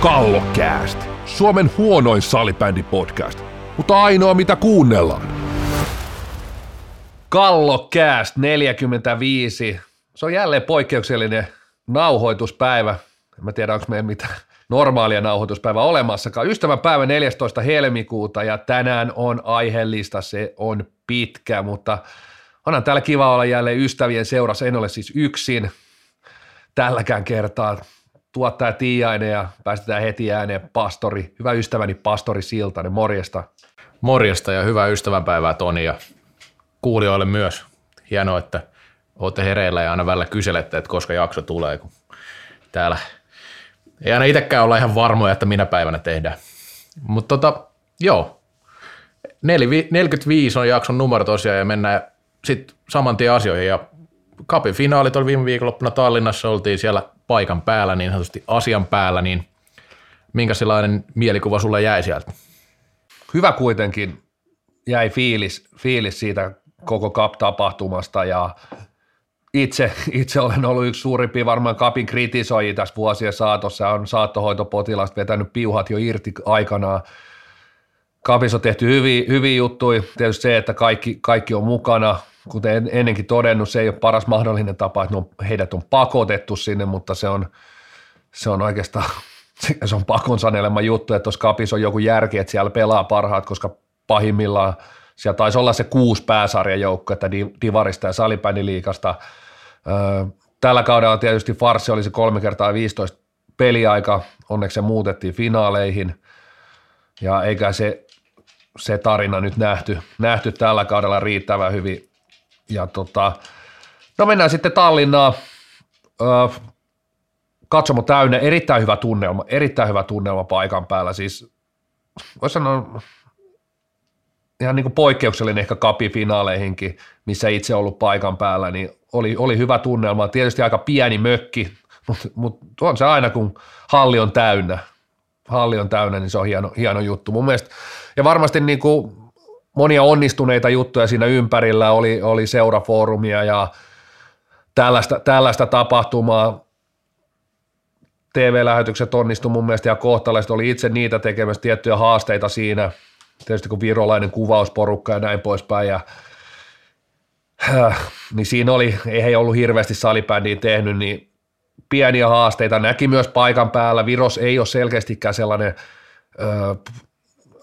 Kallokääst, Suomen huonoin salibändipodcast, mutta ainoa mitä kuunnellaan. Kallokääst 45. Se on jälleen poikkeuksellinen nauhoituspäivä. En mä tiedä, onko meillä mitään normaalia nauhoituspäivää olemassakaan. Ystävän päivä 14. helmikuuta ja tänään on aiheellista, se on pitkä, mutta onhan täällä kiva olla jälleen ystävien seurassa. En ole siis yksin tälläkään kertaa. Tuottaja Tiiainen ja päästetään heti ääneen pastori, hyvä ystäväni pastori Siltanen, morjesta. Morjesta ja hyvää ystävänpäivää Toni ja kuulijoille myös. Hienoa, että olette hereillä ja aina välillä kyselette, että koska jakso tulee, kun täällä ei aina itsekään olla ihan varmoja, että minä päivänä tehdään. Mutta tota, joo, 45 on jakson numero tosiaan ja mennään sitten saman tien asioihin ja Kapin finaalit oli viime viikonloppuna Tallinnassa, oltiin siellä paikan päällä, niin sanotusti asian päällä, niin minkä sellainen mielikuva sulle jäi sieltä? Hyvä kuitenkin jäi fiilis, fiilis siitä koko Cup-tapahtumasta ja itse, itse olen ollut yksi suurimpia varmaan Kapin kritisoijia tässä vuosien saatossa. On saattohoitopotilasta vetänyt piuhat jo irti aikanaan. Kapissa on tehty hyviä, hyviä juttuja. Tietysti se, että kaikki, kaikki on mukana. Kuten ennenkin todennut, se ei ole paras mahdollinen tapa, että on, heidät on pakotettu sinne, mutta se on, se on oikeastaan se on pakon sanelema juttu, että tuossa Kapissa on joku järki, että siellä pelaa parhaat, koska pahimmillaan – siellä taisi olla se kuusi pääsarjajoukko, että Divarista ja Salibändiliikasta. Tällä kaudella tietysti Farsi oli se kolme kertaa 15 peliaika, onneksi se muutettiin finaaleihin, ja eikä se, se tarina nyt nähty, nähty tällä kaudella riittävän hyvin. Ja tota, no mennään sitten Tallinnaan, katsomo täynnä, erittäin hyvä tunnelma, erittäin hyvä tunnelma paikan päällä, siis voisi sanoa, ihan niin kuin poikkeuksellinen ehkä kapifinaaleihinkin, missä itse ollut paikan päällä, niin oli, oli hyvä tunnelma. Tietysti aika pieni mökki, mutta, mutta on se aina, kun halli on täynnä. Halli on täynnä, niin se on hieno, hieno juttu. Mun mielestä, ja varmasti niin kuin monia onnistuneita juttuja siinä ympärillä oli, oli seurafoorumia ja tällaista, tällaista tapahtumaa. TV-lähetykset onnistu mun mielestä ja kohtalaiset oli itse niitä tekemässä tiettyjä haasteita siinä – tietysti kun virolainen kuvausporukka ja näin poispäin, ja, äh, niin siinä oli, ei he ollut hirveästi salibändiä tehnyt, niin pieniä haasteita näki myös paikan päällä. Viros ei ole selkeästikään sellainen ö,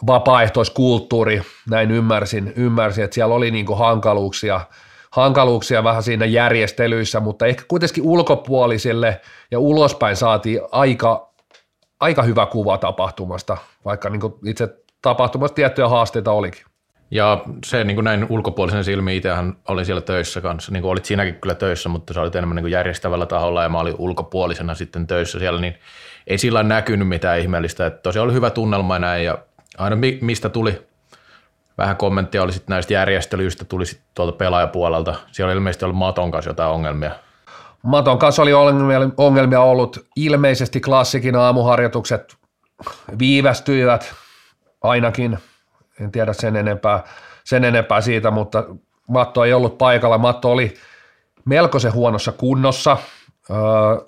vapaaehtoiskulttuuri, näin ymmärsin, ymmärsin että siellä oli niinku hankaluuksia, hankaluuksia vähän siinä järjestelyissä, mutta ehkä kuitenkin ulkopuolisille ja ulospäin saatiin aika, aika hyvä kuva tapahtumasta, vaikka niin itse tapahtumassa tiettyjä haasteita olikin. Ja se niin kuin näin ulkopuolisen silmi, itsehän olin siellä töissä kanssa, niin kuin olit siinäkin kyllä töissä, mutta sä olit enemmän niin kuin järjestävällä taholla ja mä olin ulkopuolisena sitten töissä siellä, niin ei sillä näkynyt mitään ihmeellistä. Että tosiaan oli hyvä tunnelma ja näin ja aina mistä tuli vähän kommenttia oli sitten näistä järjestelyistä, tuli sitten tuolta pelaajapuolelta. Siellä oli ilmeisesti ollut Maton kanssa jotain ongelmia. Maton kanssa oli ongelmia, ollut. Ilmeisesti klassikin aamuharjoitukset viivästyivät, ainakin, en tiedä sen enempää, sen enempää siitä, mutta Matto ei ollut paikalla. Matto oli melkoisen huonossa kunnossa.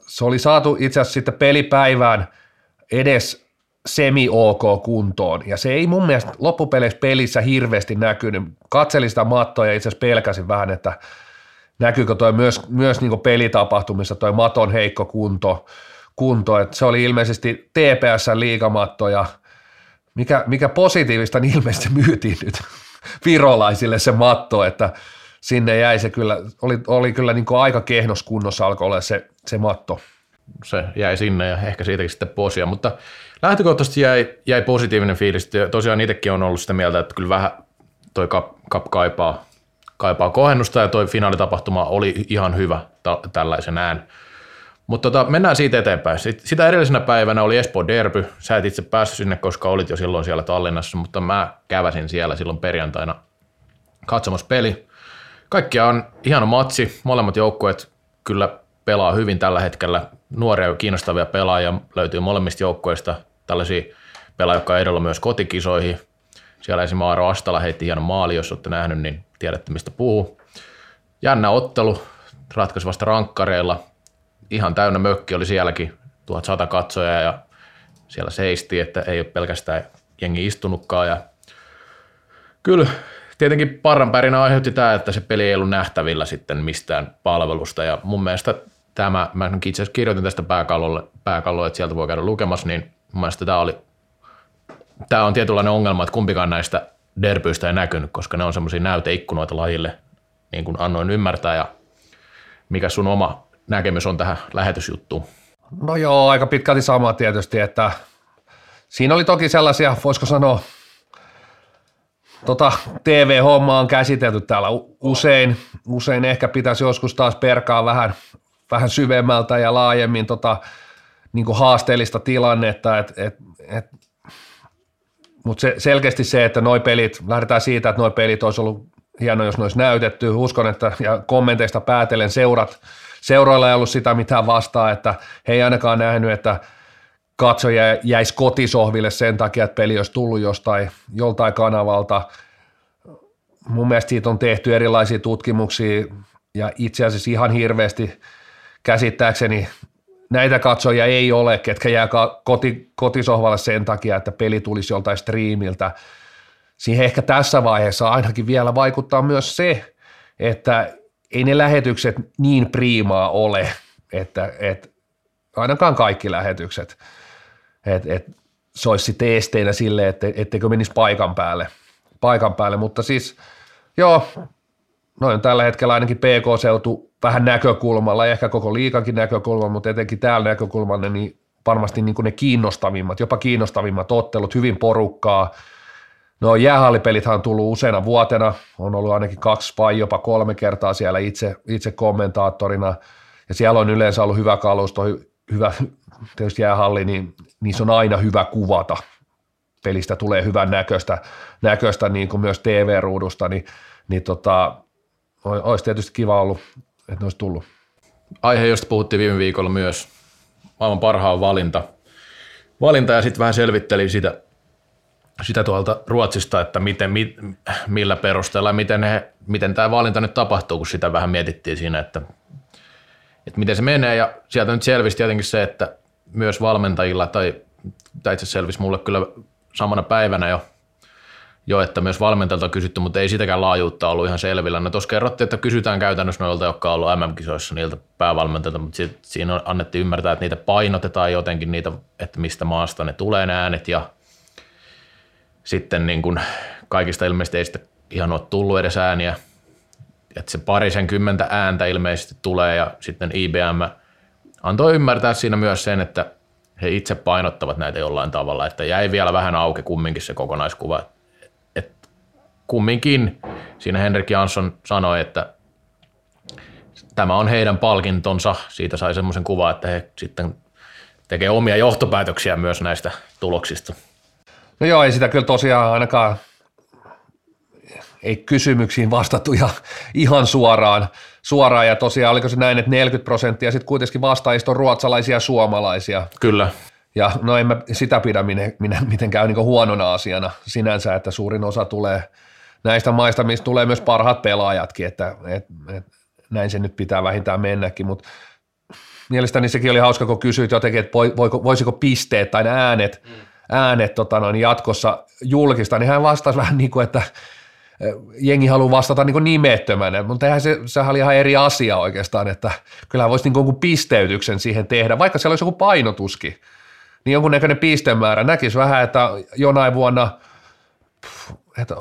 Se oli saatu itse asiassa sitten pelipäivään edes semi-ok kuntoon, ja se ei mun mielestä loppupeleissä pelissä hirveästi näkynyt. Katselin sitä Mattoa ja itse asiassa pelkäsin vähän, että näkyykö toi myös, myös niin pelitapahtumissa toi Maton heikko kunto, kunto. että se oli ilmeisesti TPS-liigamatto ja – mikä, mikä positiivista, niin ilmeisesti myytiin nyt virolaisille se matto, että sinne jäi se kyllä, oli, oli kyllä niin aika kehnos kunnossa alkoi olla se, se matto. Se jäi sinne ja ehkä siitäkin sitten posia, mutta lähtökohtaisesti jäi, jäi positiivinen fiilis. Tosiaan itsekin on ollut sitä mieltä, että kyllä vähän toi kap, kap kaipaa, kaipaa kohennusta ja toi finaalitapahtuma oli ihan hyvä ta, tällaisen ään. Mutta tota, mennään siitä eteenpäin. Sitä edellisenä päivänä oli Espoo Derby. Sä et itse päässyt sinne, koska olit jo silloin siellä Tallinnassa, mutta mä käväsin siellä silloin perjantaina katsomassa peli. Kaikkia on hieno matsi. Molemmat joukkueet kyllä pelaa hyvin tällä hetkellä. Nuoria ja kiinnostavia pelaajia löytyy molemmista joukkueista. Tällaisia pelaajia, jotka edellä myös kotikisoihin. Siellä esimerkiksi Aaro Astala heitti hieno maali, jos olette nähnyt, niin tiedätte mistä puhuu. Jännä ottelu, ratkaisevasta rankkareilla ihan täynnä mökki oli sielläkin, 1100 katsoja ja siellä seisti, että ei ole pelkästään jengi istunutkaan. Ja kyllä tietenkin parranpärinä aiheutti tämä, että se peli ei ollut nähtävillä sitten mistään palvelusta. Ja mun mielestä tämä, mä itse asiassa kirjoitin tästä pääkallolle, pääkallolle, että sieltä voi käydä lukemassa, niin mun mielestä tämä oli, tämä on tietynlainen ongelma, että kumpikaan näistä derbyistä ei näkynyt, koska ne on semmoisia näyteikkunoita lajille, niin kuin annoin ymmärtää, ja mikä sun oma näkemys on tähän lähetysjuttuun? No joo, aika pitkälti sama tietysti, että siinä oli toki sellaisia, voisiko sanoa, tota, TV-homma on käsitelty täällä usein, usein ehkä pitäisi joskus taas perkaa vähän, vähän syvemmältä ja laajemmin tota, niin kuin haasteellista tilannetta, et, et, et, mutta se, selkeästi se, että noi pelit, lähdetään siitä, että noi pelit olisi ollut hienoa, jos ne olisi näytetty. Uskon, että ja kommenteista päätellen seurat, seuroilla ei ollut sitä mitään vastaa, että he ei ainakaan nähnyt, että katsoja jäisi kotisohville sen takia, että peli olisi tullut jostain, joltain kanavalta. Mun mielestä siitä on tehty erilaisia tutkimuksia ja itse asiassa ihan hirveästi käsittääkseni näitä katsojia ei ole, ketkä jää koti, kotisohvalle sen takia, että peli tulisi joltain striimiltä. Siihen ehkä tässä vaiheessa ainakin vielä vaikuttaa myös se, että ei ne lähetykset niin priimaa ole, että, että ainakaan kaikki lähetykset, että, että se olisi sitten esteinä sille, että, etteikö menisi paikan päälle, paikan päälle. mutta siis joo, noin tällä hetkellä ainakin PK-seutu vähän näkökulmalla, ehkä koko liikankin näkökulmalla, mutta etenkin täällä näkökulmalla, niin varmasti niin kuin ne kiinnostavimmat, jopa kiinnostavimmat ottelut, hyvin porukkaa, No jäähallipelithän on tullut useana vuotena, on ollut ainakin kaksi vai jopa kolme kertaa siellä itse, itse kommentaattorina, ja siellä on yleensä ollut hyvä kalusto, hyvä tietysti jäähalli, niin niissä on aina hyvä kuvata. Pelistä tulee hyvän näköistä, näköistä niin kuin myös TV-ruudusta, niin, niin tota, olisi tietysti kiva ollut, että ne olisi tullut. Aihe, josta puhuttiin viime viikolla myös, maailman parhaan valinta. Valinta ja sitten vähän selvitteli sitä, sitä tuolta Ruotsista, että miten, mi, millä perusteella, miten, he, miten tämä valinta nyt tapahtuu, kun sitä vähän mietittiin siinä, että, että miten se menee. Ja sieltä nyt selvisi tietenkin se, että myös valmentajilla, tai, tai itse selvisi mulle kyllä samana päivänä jo, jo, että myös valmentajilta on kysytty, mutta ei sitäkään laajuutta ollut ihan selvillä. No tuossa kerrottiin, että kysytään käytännössä noilta, jotka on ollut MM-kisoissa niiltä päävalmentajilta, mutta siinä annettiin ymmärtää, että niitä painotetaan jotenkin, niitä, että mistä maasta ne tulee ne äänet ja sitten niin kuin kaikista ilmeisesti ei sitten ihan ole tullut edes ääniä, että se parisen kymmentä ääntä ilmeisesti tulee ja sitten IBM antoi ymmärtää siinä myös sen, että he itse painottavat näitä jollain tavalla, että jäi vielä vähän auki kumminkin se kokonaiskuva. että kumminkin siinä Henrik Jansson sanoi, että tämä on heidän palkintonsa. Siitä sai semmoisen kuvan, että he sitten tekee omia johtopäätöksiä myös näistä tuloksista. No joo, ei sitä kyllä tosiaan ainakaan, ei kysymyksiin vastattu ihan, ihan suoraan, suoraan. Ja tosiaan oliko se näin, että 40 prosenttia sitten kuitenkin vastaajista on ruotsalaisia ja suomalaisia. Kyllä. Ja no en mä sitä pidä minä, minä, mitenkään niin huonona asiana sinänsä, että suurin osa tulee näistä maista, mistä tulee myös parhaat pelaajatkin, että et, et, näin se nyt pitää vähintään mennäkin, mutta mielestäni sekin oli hauska, kun kysyit jotenkin, että voiko, voisiko pisteet tai äänet mm äänet tota noin, jatkossa julkista, niin hän vastasi vähän niin kuin, että eh, jengi haluaa vastata niin nimettömänä, mutta eihän se, sehän oli ihan eri asia oikeastaan, että kyllä voisi niin jonkun pisteytyksen siihen tehdä, vaikka siellä olisi joku painotuskin, niin jonkunnäköinen pistemäärä. Näkisi vähän, että jonain vuonna, että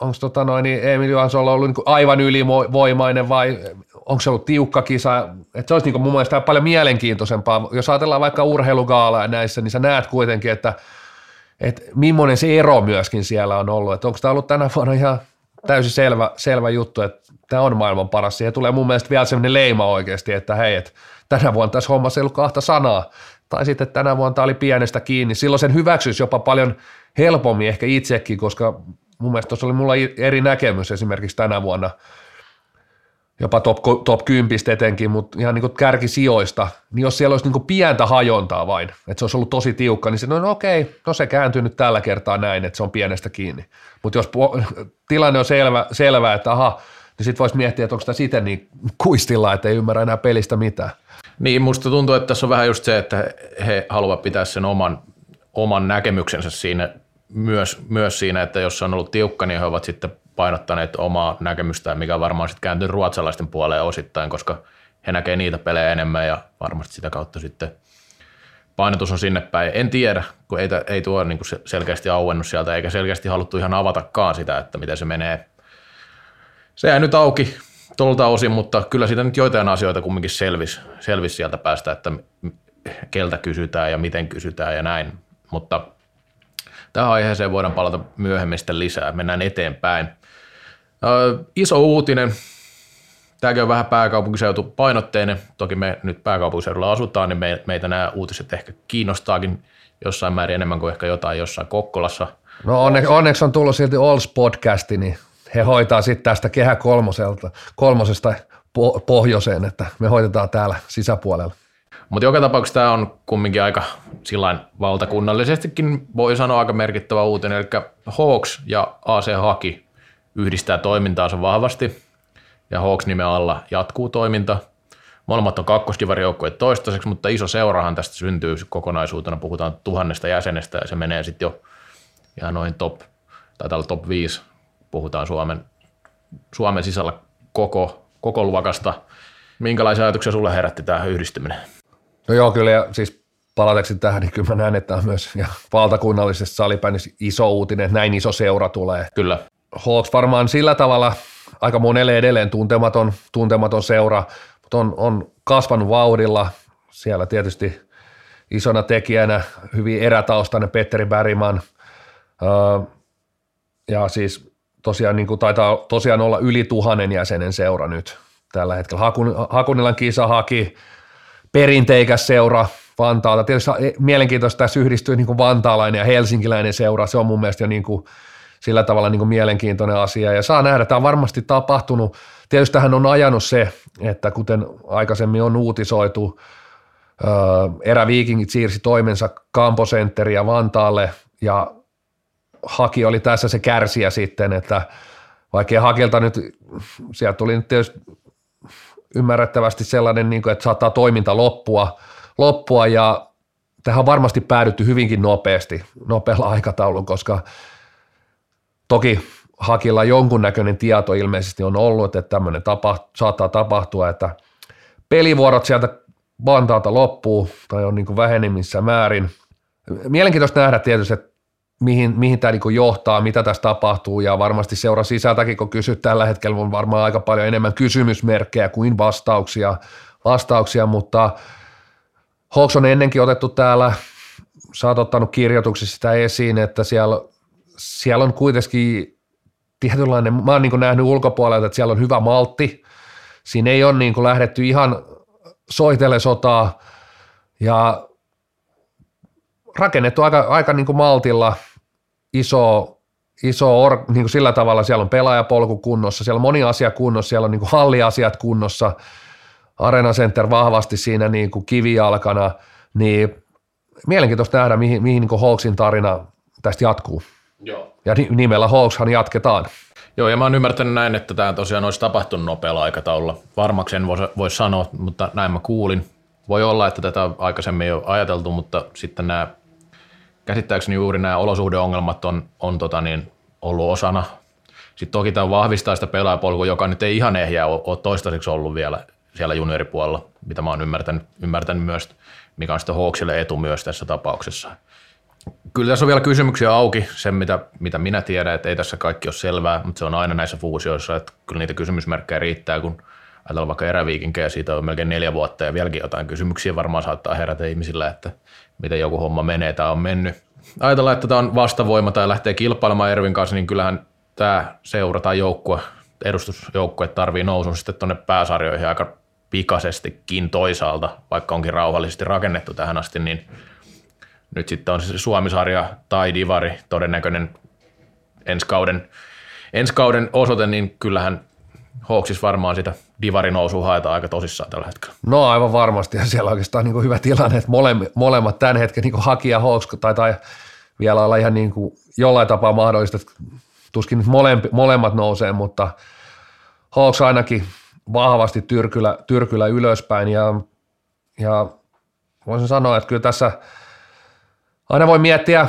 onko tota noin, niin Emil Johansson ollut niin aivan ylivoimainen vai onko se ollut tiukka kisa, että se olisi niin mun mielestä paljon mielenkiintoisempaa. Jos ajatellaan vaikka urheilugaalaa näissä, niin sä näet kuitenkin, että, että millainen se ero myöskin siellä on ollut. Onko tämä ollut tänä vuonna ihan täysin selvä, selvä juttu, että tämä on maailman paras. Siihen tulee mun mielestä vielä sellainen leima oikeasti, että hei, että tänä vuonna tässä hommassa ei ollut kahta sanaa. Tai sitten tänä vuonna tämä oli pienestä kiinni. Silloin sen hyväksyisi jopa paljon helpommin ehkä itsekin, koska mun mielestä tuossa oli mulla eri näkemys esimerkiksi tänä vuonna – jopa top, top 10 etenkin, mutta ihan niin kärkisijoista, niin jos siellä olisi niin pientä hajontaa vain, että se olisi ollut tosi tiukka, niin se no, no okei, no se kääntyy nyt tällä kertaa näin, että se on pienestä kiinni. Mutta jos tilanne on selvä, selvä että aha, niin sitten voisi miettiä, että onko tämä siten niin kuistilla, että ei ymmärrä enää pelistä mitään. Niin, musta tuntuu, että tässä on vähän just se, että he haluavat pitää sen oman, oman näkemyksensä siinä, myös, myös siinä, että jos on ollut tiukka, niin he ovat sitten painottaneet omaa näkemystään, mikä varmaan sitten kääntyy ruotsalaisten puoleen osittain, koska he näkee niitä pelejä enemmän ja varmasti sitä kautta sitten painotus on sinne päin. En tiedä, kun ei, ei tuo niin kuin selkeästi auennut sieltä, eikä selkeästi haluttu ihan avatakaan sitä, että miten se menee. Se jäi nyt auki tuolta osin, mutta kyllä siitä nyt joitain asioita kumminkin selvisi, selvisi sieltä päästä, että keltä kysytään ja miten kysytään ja näin. Mutta tähän aiheeseen voidaan palata myöhemmin sitten lisää. Mennään eteenpäin. iso uutinen. Tämäkin on vähän pääkaupunkiseutu painotteinen. Toki me nyt pääkaupunkiseudulla asutaan, niin meitä nämä uutiset ehkä kiinnostaakin jossain määrin enemmän kuin ehkä jotain jossain Kokkolassa. No onneksi, onneksi on tullut silti Alls podcasti, niin he hoitaa sitten tästä kehä kolmoselta, kolmosesta pohjoiseen, että me hoitetaan täällä sisäpuolella. Mutta joka tapauksessa tämä on kumminkin aika sillain valtakunnallisestikin voi sanoa aika merkittävä uutinen, eli Hawks ja AC Haki yhdistää toimintaansa vahvasti ja Hawks nimen alla jatkuu toiminta. Molemmat on kakkosdivarijoukkoja toistaiseksi, mutta iso seurahan tästä syntyy kokonaisuutena. Puhutaan tuhannesta jäsenestä ja se menee sitten jo ihan noin top, tai tällä top 5 puhutaan Suomen, Suomen sisällä koko, koko luokasta. Minkälaisia ajatuksia sulle herätti tämä yhdistyminen? No joo, kyllä, ja siis palateksi tähän, niin kyllä mä näen, että on myös ja valtakunnallisesta salibändissä iso uutinen, että näin iso seura tulee. Kyllä. Hawks varmaan sillä tavalla aika monelle edelleen tuntematon, tuntematon seura, mutta on, on kasvanut vauhdilla. Siellä tietysti isona tekijänä hyvin erätaustainen Petteri Bergman. Öö, ja siis tosiaan niin kuin taitaa tosiaan olla yli tuhannen jäsenen seura nyt tällä hetkellä. Hakun, Hakunilan kisa haki perinteikäs seura Vantaalta. Tietysti mielenkiintoista tässä yhdistyy niin kuin vantaalainen ja helsinkiläinen seura. Se on mun mielestä jo niin kuin sillä tavalla niin kuin mielenkiintoinen asia. Ja saa nähdä, tämä on varmasti tapahtunut. Tietysti tähän on ajanut se, että kuten aikaisemmin on uutisoitu, eräviikingit siirsi toimensa Kamposenteriä Vantaalle ja Haki oli tässä se kärsiä sitten, että vaikka Hakilta nyt, sieltä tuli nyt tietysti ymmärrettävästi sellainen, niin kuin, että saattaa toiminta loppua, loppua ja tähän on varmasti päädytty hyvinkin nopeasti, nopealla aikataulun, koska toki Hakilla jonkunnäköinen tieto ilmeisesti on ollut, että tämmöinen tapa, saattaa tapahtua, että pelivuorot sieltä Vantaalta loppuu tai on niin vähenemissä määrin. Mielenkiintoista nähdä tietysti, että mihin, mihin tämä niin johtaa, mitä tässä tapahtuu ja varmasti seura sisältäkin, kun kysyt tällä hetkellä, on varmaan aika paljon enemmän kysymysmerkkejä kuin vastauksia, vastauksia mutta Hawks on ennenkin otettu täällä, sä oot ottanut kirjoituksissa sitä esiin, että siellä, siellä on kuitenkin tietynlainen, mä oon niin nähnyt ulkopuolelta, että siellä on hyvä maltti, siinä ei ole niin lähdetty ihan soitelle sotaa ja rakennettu aika, aika niin maltilla – iso, iso or, niin kuin sillä tavalla, siellä on pelaajapolku kunnossa, siellä on moni asia kunnossa, siellä on niin kuin halliasiat kunnossa, Arena Center vahvasti siinä niin kuin kivijalkana, niin mielenkiintoista nähdä, mihin, mihin niin kuin Hawksin tarina tästä jatkuu. Joo. Ja nimellä Hawkshan jatketaan. Joo, ja mä oon ymmärtänyt näin, että tämä tosiaan olisi tapahtunut nopealla aikataululla. Varmaksi en voi, voi sanoa, mutta näin mä kuulin. Voi olla, että tätä on aikaisemmin jo ajateltu, mutta sitten nämä käsittääkseni juuri nämä olosuhdeongelmat on, on tota niin, ollut osana. Sitten toki tämä vahvistaa sitä pelaajapolkua, joka nyt ei ihan ehjää ole, ole toistaiseksi ollut vielä siellä junioripuolella, mitä mä oon ymmärtänyt, ymmärtänyt myös, mikä on sitten Hawksille etu myös tässä tapauksessa. Kyllä tässä on vielä kysymyksiä auki, sen mitä, mitä minä tiedän, että ei tässä kaikki ole selvää, mutta se on aina näissä fuusioissa, että kyllä niitä kysymysmerkkejä riittää, kun ajatellaan vaikka eräviikinkejä, siitä on melkein neljä vuotta ja vieläkin jotain kysymyksiä varmaan saattaa herätä ihmisillä, että miten joku homma menee tai on mennyt. Ajatellaan, että tämä on vastavoima tai lähtee kilpailemaan Ervin kanssa, niin kyllähän tämä seura tai joukkue, edustusjoukkue tarvii nousun sitten tuonne pääsarjoihin aika pikaisestikin toisaalta, vaikka onkin rauhallisesti rakennettu tähän asti, niin nyt sitten on se Suomisarja tai Divari todennäköinen ensi kauden, ensi kauden osoite, niin kyllähän Hawksissa varmaan sitä divarin nousua haetaan aika tosissaan tällä hetkellä. No aivan varmasti, ja siellä on oikeastaan niin hyvä tilanne, että molemmat, molemmat tämän hetken niin Haki ja Hawks taitaa vielä olla ihan niin kuin jollain tapaa mahdollista, että tuskin nyt molempi, molemmat nousee, mutta Hawks ainakin vahvasti tyrkylä, tyrkylä ylöspäin ja, ja voisin sanoa, että kyllä tässä aina voi miettiä,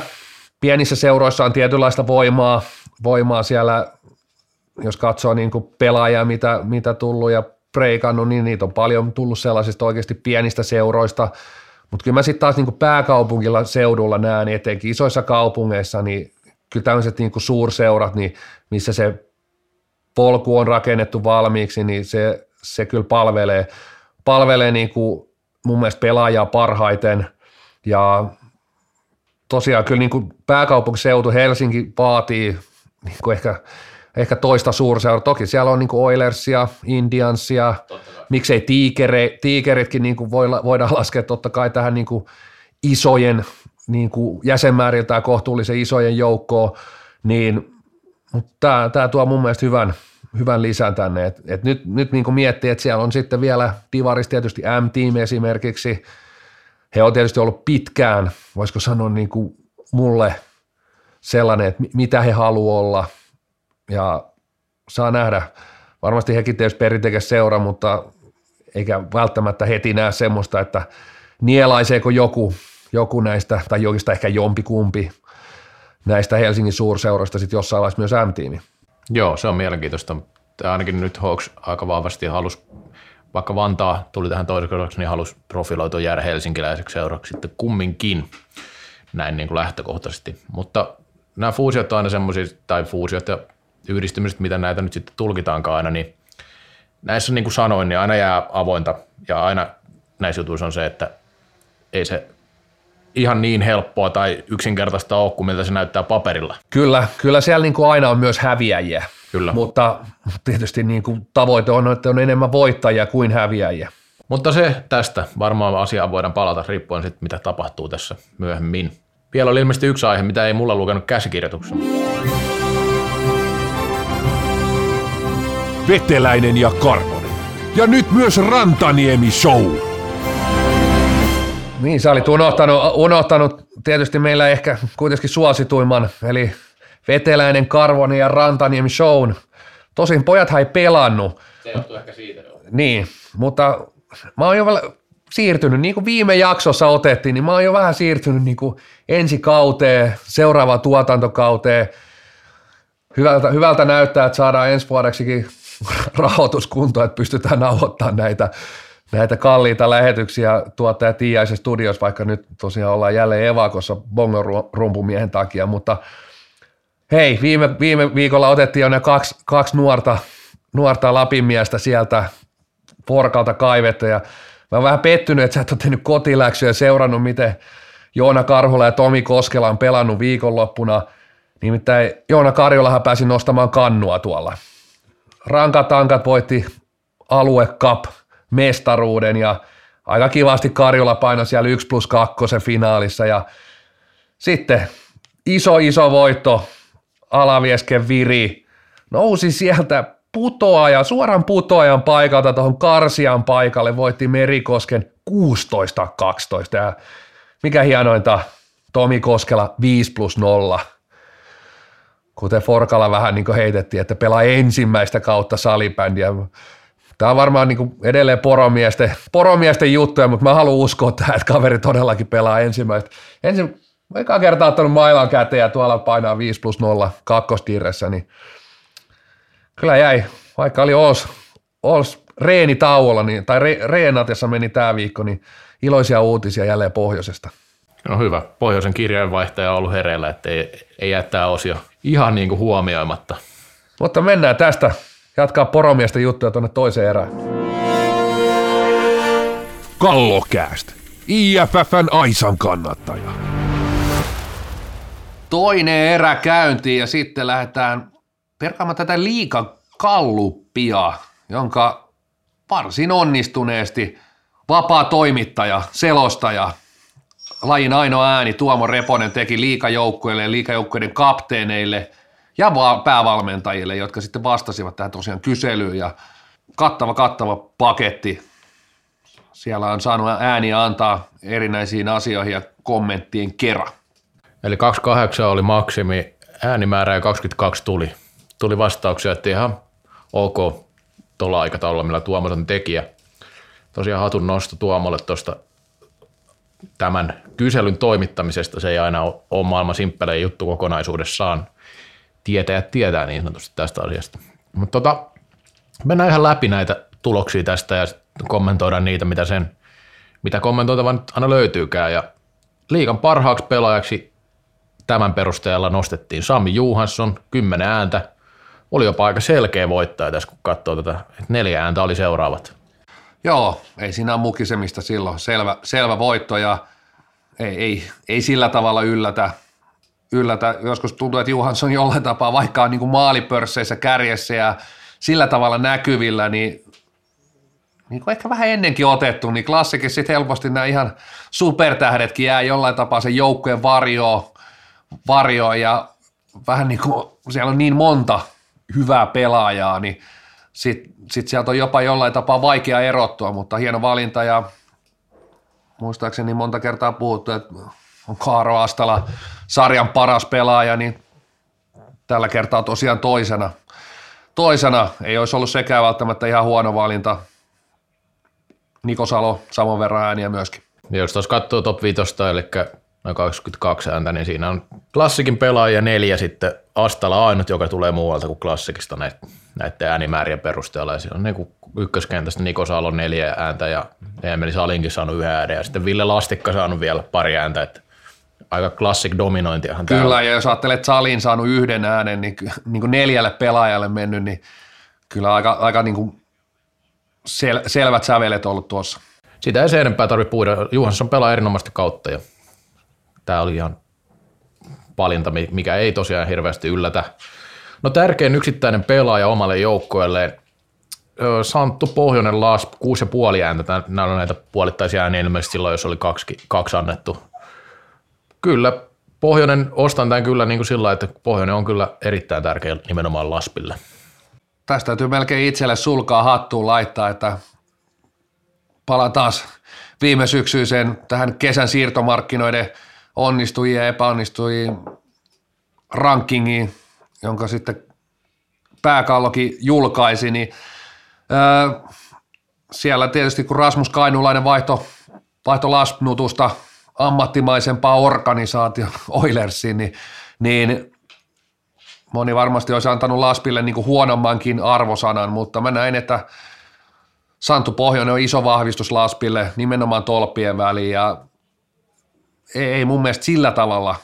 pienissä seuroissa on tietynlaista voimaa, voimaa siellä, jos katsoo niin kuin pelaajia, mitä, mitä tullut ja preikannut, niin niitä on paljon tullut sellaisista oikeasti pienistä seuroista, mutta kyllä mä sitten taas niin kuin pääkaupungilla seudulla näen, niin etenkin isoissa kaupungeissa, niin kyllä tämmöiset niin kuin suurseurat, niin missä se polku on rakennettu valmiiksi, niin se, se kyllä palvelee, palvelee niin kuin mun mielestä pelaajaa parhaiten. Ja tosiaan kyllä niin kuin pääkaupunkiseutu Helsinki vaatii niin kuin ehkä, ehkä toista suurseuraa. Toki siellä on niin Oilersia, Indiansia, miksei tiikere, tiikeritkin niin kuin voidaan laskea totta kai tähän niin kuin isojen niin kuin jäsenmääriltään kohtuullisen isojen joukkoon, niin mutta tämä, tämä tuo mun mielestä hyvän, hyvän lisän tänne. Et, et nyt nyt niin miettii, että siellä on sitten vielä Divaris tietysti M-team esimerkiksi. He on tietysti ollut pitkään, voisiko sanoa niin kuin mulle sellainen, että mitä he haluavat olla. Ja saa nähdä. Varmasti hekin tietysti perintekäs seura, mutta eikä välttämättä heti näe semmoista, että nielaiseeko joku, joku näistä, tai jokista ehkä jompikumpi näistä Helsingin suurseuroista sitten jossain vaiheessa myös M-tiimi. Joo, se on mielenkiintoista. Ainakin nyt Hawks aika vahvasti halusi, vaikka Vantaa tuli tähän toiseksi, niin halusi profiloitua jäädä helsinkiläiseksi seuraksi sitten kumminkin näin niin kuin lähtökohtaisesti. Mutta nämä fuusiot on aina semmoisia, tai fuusiot ja yhdistymiset, mitä näitä nyt sitten tulkitaankaan aina, niin näissä niin kuin sanoin, niin aina jää avointa ja aina näissä jutuissa on se, että ei se ihan niin helppoa tai yksinkertaista ole kuin miltä se näyttää paperilla. Kyllä, kyllä siellä niin kuin aina on myös häviäjiä. Kyllä. Mutta tietysti niin kuin tavoite on, että on enemmän voittajia kuin häviäjiä. Mutta se tästä. Varmaan asiaan voidaan palata riippuen sitten, mitä tapahtuu tässä myöhemmin. Vielä oli ilmeisesti yksi aihe, mitä ei mulla lukenut käsikirjoituksessa. Veteläinen ja Karvonen. Ja nyt myös Rantaniemi Show. Niin, sä olit unohtanut, unohtanut tietysti meillä ehkä kuitenkin suosituimman, eli Veteläinen, Karvonen ja Rantaniemi Shown. Tosin pojat ei pelannut. Se johtuu ehkä siitä. Niin, mutta mä oon jo siirtynyt, niin kuin viime jaksossa otettiin, niin mä oon jo vähän siirtynyt niin kuin ensi kauteen, seuraavaan tuotantokauteen. Hyvältä, hyvältä näyttää, että saadaan ensi vuodeksikin rahoituskuntoa, että pystytään nauhoittamaan näitä, näitä kalliita lähetyksiä tuottaja Tiiaisen studios, vaikka nyt tosiaan ollaan jälleen evakossa bongon rumpumiehen takia, mutta hei, viime, viime viikolla otettiin jo ne kaksi, kaksi nuorta, nuorta Lapinmiestä sieltä porkalta kaivettu ja mä oon vähän pettynyt, että sä et ole tehnyt kotiläksyä ja seurannut, miten Joona Karhula ja Tomi Koskela on pelannut viikonloppuna. Nimittäin Joona Karjolahan pääsi nostamaan kannua tuolla. Rankatankat voitti alue cup mestaruuden ja aika kivasti Karjola painoi siellä 1 plus 2 finaalissa ja sitten iso iso voitto Alaviesken Viri nousi sieltä putoaja, suoran putoajan paikalta tuohon Karsian paikalle voitti Merikosken 16-12. Ja mikä hienointa, Tomi Koskela 5 plus 0. Kuten Forkala vähän niin heitettiin, että pelaa ensimmäistä kautta salibändiä. Tämä on varmaan niin edelleen poromiesten, poromiesten juttuja, mutta mä haluan uskoa tähän, että kaveri todellakin pelaa ensimmäistä. Ensin, eka kertaa ottanut mailan käteen ja tuolla painaa 5 plus 0 kakkostirressä, niin kyllä jäi, vaikka oli Oos, Oos reeni tauolla, niin, tai re, reenatessa meni tämä viikko, niin iloisia uutisia jälleen pohjoisesta. No hyvä. Pohjoisen kirjeenvaihtaja on ollut hereillä, että ei, ei jättää osio ihan niin kuin huomioimatta. Mutta mennään tästä jatkaa poromiesten juttuja tuonne toiseen erään. Kallokääst. IFFn Aisan kannattaja. Toinen erä käyntiin ja sitten lähdetään perkaamaan tätä liikakalluppia, jonka varsin onnistuneesti vapaa toimittaja, selostaja, lajin ainoa ääni Tuomo Reponen teki liikajoukkueille ja liikajoukkueiden kapteeneille ja päävalmentajille, jotka sitten vastasivat tähän tosiaan kyselyyn ja kattava, kattava paketti. Siellä on saanut ääniä antaa erinäisiin asioihin ja kommenttien kerran. Eli 28 oli maksimi äänimäärä ja 22 tuli tuli vastauksia, että ihan ok tuolla aikataululla, millä Tuomo on tekijä. Tosiaan hatun nosto Tuomolle tuosta tämän kyselyn toimittamisesta. Se ei aina ole maailman simppelein juttu kokonaisuudessaan. Tietäjät tietää niin sanotusti tästä asiasta. Mutta tota, mennään ihan läpi näitä tuloksia tästä ja kommentoidaan niitä, mitä sen mitä kommentoitava nyt aina löytyykään. Ja liikan parhaaksi pelaajaksi tämän perusteella nostettiin Sami Juhansson, 10 ääntä. Oli jopa aika selkeä voittaja tässä, kun katsoo tätä, että neljä ääntä oli seuraavat. Joo, ei siinä ole mukisemista silloin. Selvä, selvä voitto ja ei, ei, ei sillä tavalla yllätä. yllätä. Joskus tuntuu, että Juhansson jollain tapaa, vaikka on niin kuin maalipörsseissä kärjessä ja sillä tavalla näkyvillä, niin niin kuin ehkä vähän ennenkin otettu, niin klassikin sitten helposti nämä ihan supertähdetkin jää jollain tapaa sen joukkueen varjoon, varjoon ja vähän niin kuin siellä on niin monta hyvää pelaajaa, niin sitten sit sieltä on jopa jollain tapaa vaikea erottua, mutta hieno valinta ja muistaakseni monta kertaa puhuttu, että on Kaaro Astala sarjan paras pelaaja, niin tällä kertaa tosiaan toisena. Toisena ei olisi ollut sekään välttämättä ihan huono valinta – Niko Salo saman verran ääniä myöskin. Ja jos tuossa katsoo top 5, eli noin 22 ääntä, niin siinä on klassikin pelaaja neljä sitten Astala ainut, joka tulee muualta kuin klassikista näitä, näiden äänimäärien perusteella. Ja siinä on niin ykköskentästä Niko Salo neljä ääntä ja Emeli Salinkin saanut yhden äänen ja sitten Ville Lastikka saanut vielä pari ääntä, että aika klassik dominointiahan Kyllä, täällä. ja jos ajattelet, että Salin saanut yhden äänen, niin, niin kuin neljälle pelaajalle mennyt, niin kyllä aika, aika niin kuin sel, selvät sävelet ollut tuossa. Sitä ei se enempää tarvitse puhuda. Juhansson pelaa erinomaista kautta ja tämä oli ihan valinta, mikä ei tosiaan hirveästi yllätä. No tärkein yksittäinen pelaaja omalle joukkueelleen, Santtu Pohjonen Laas 6,5 ääntä. Nämä on näitä puolittaisia ääniä ilmeisesti silloin, jos oli kaksi, kaksi annettu. Kyllä, Pohjonen, ostan tämän kyllä niin kuin sillä että Pohjonen on kyllä erittäin tärkeä nimenomaan Laspille tästä täytyy melkein itselle sulkaa hattuun laittaa, että palaan taas viime syksyiseen tähän kesän siirtomarkkinoiden onnistujien ja epäonnistujien rankingiin, jonka sitten pääkallokin julkaisi, niin öö, siellä tietysti kun Rasmus Kainulainen vaihto, vaihto Laspnutusta ammattimaisempaa organisaatio Oilersiin, niin, niin moni varmasti olisi antanut Laspille niin kuin huonommankin arvosanan, mutta mä näin, että Santtu Pohjonen on iso vahvistus Laspille nimenomaan tolppien väliin ja ei, mun mielestä sillä tavalla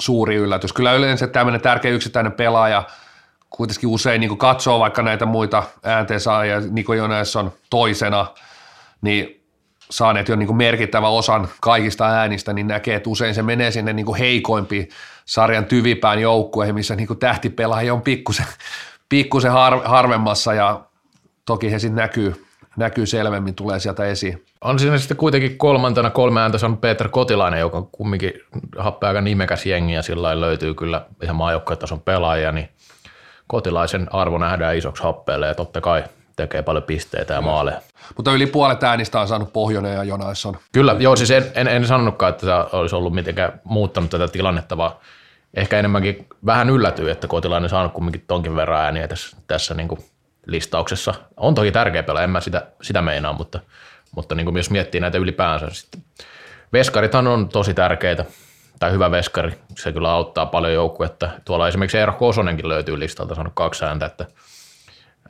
suuri yllätys. Kyllä yleensä tämmöinen tärkeä yksittäinen pelaaja kuitenkin usein niin katsoo vaikka näitä muita äänteensä Niko on toisena, niin saaneet jo niin kuin merkittävä osan kaikista äänistä, niin näkee, että usein se menee sinne niin heikoimpiin sarjan tyvipään joukkueihin, missä niin kuin tähtipelaajia on pikkusen, pikkusen har, harvemmassa ja toki he sitten näkyy, näkyy selvemmin, tulee sieltä esiin. On siinä sitten kuitenkin kolmantena kolme ääntä saanut Peter Kotilainen, joka on kumminkin happea aika nimekäs jengi ja sillä löytyy kyllä ihan maajoukkuetason pelaajia, niin Kotilaisen arvo nähdään isoksi happeelle ja totta kai tekee paljon pisteitä ja maaleja. Mutta yli puolet äänistä on saanut Pohjonen ja Jonaisson. Kyllä, joo, siis en, en, en sanonutkaan, että tämä olisi ollut mitenkään muuttanut tätä tilannetta, vaan ehkä enemmänkin vähän yllätyy, että Kotilainen saanut kumminkin tonkin verran ääniä tässä, tässä niin kuin listauksessa. On toki tärkeä pelaa, en mä sitä, sitä meinaa, mutta, mutta niin kuin jos miettii näitä ylipäänsä sitten. Veskarithan on tosi tärkeitä, tai hyvä veskari, se kyllä auttaa paljon joukkuetta. Tuolla esimerkiksi Eero Kosonenkin löytyy listalta, saanut kaksi ääntä, että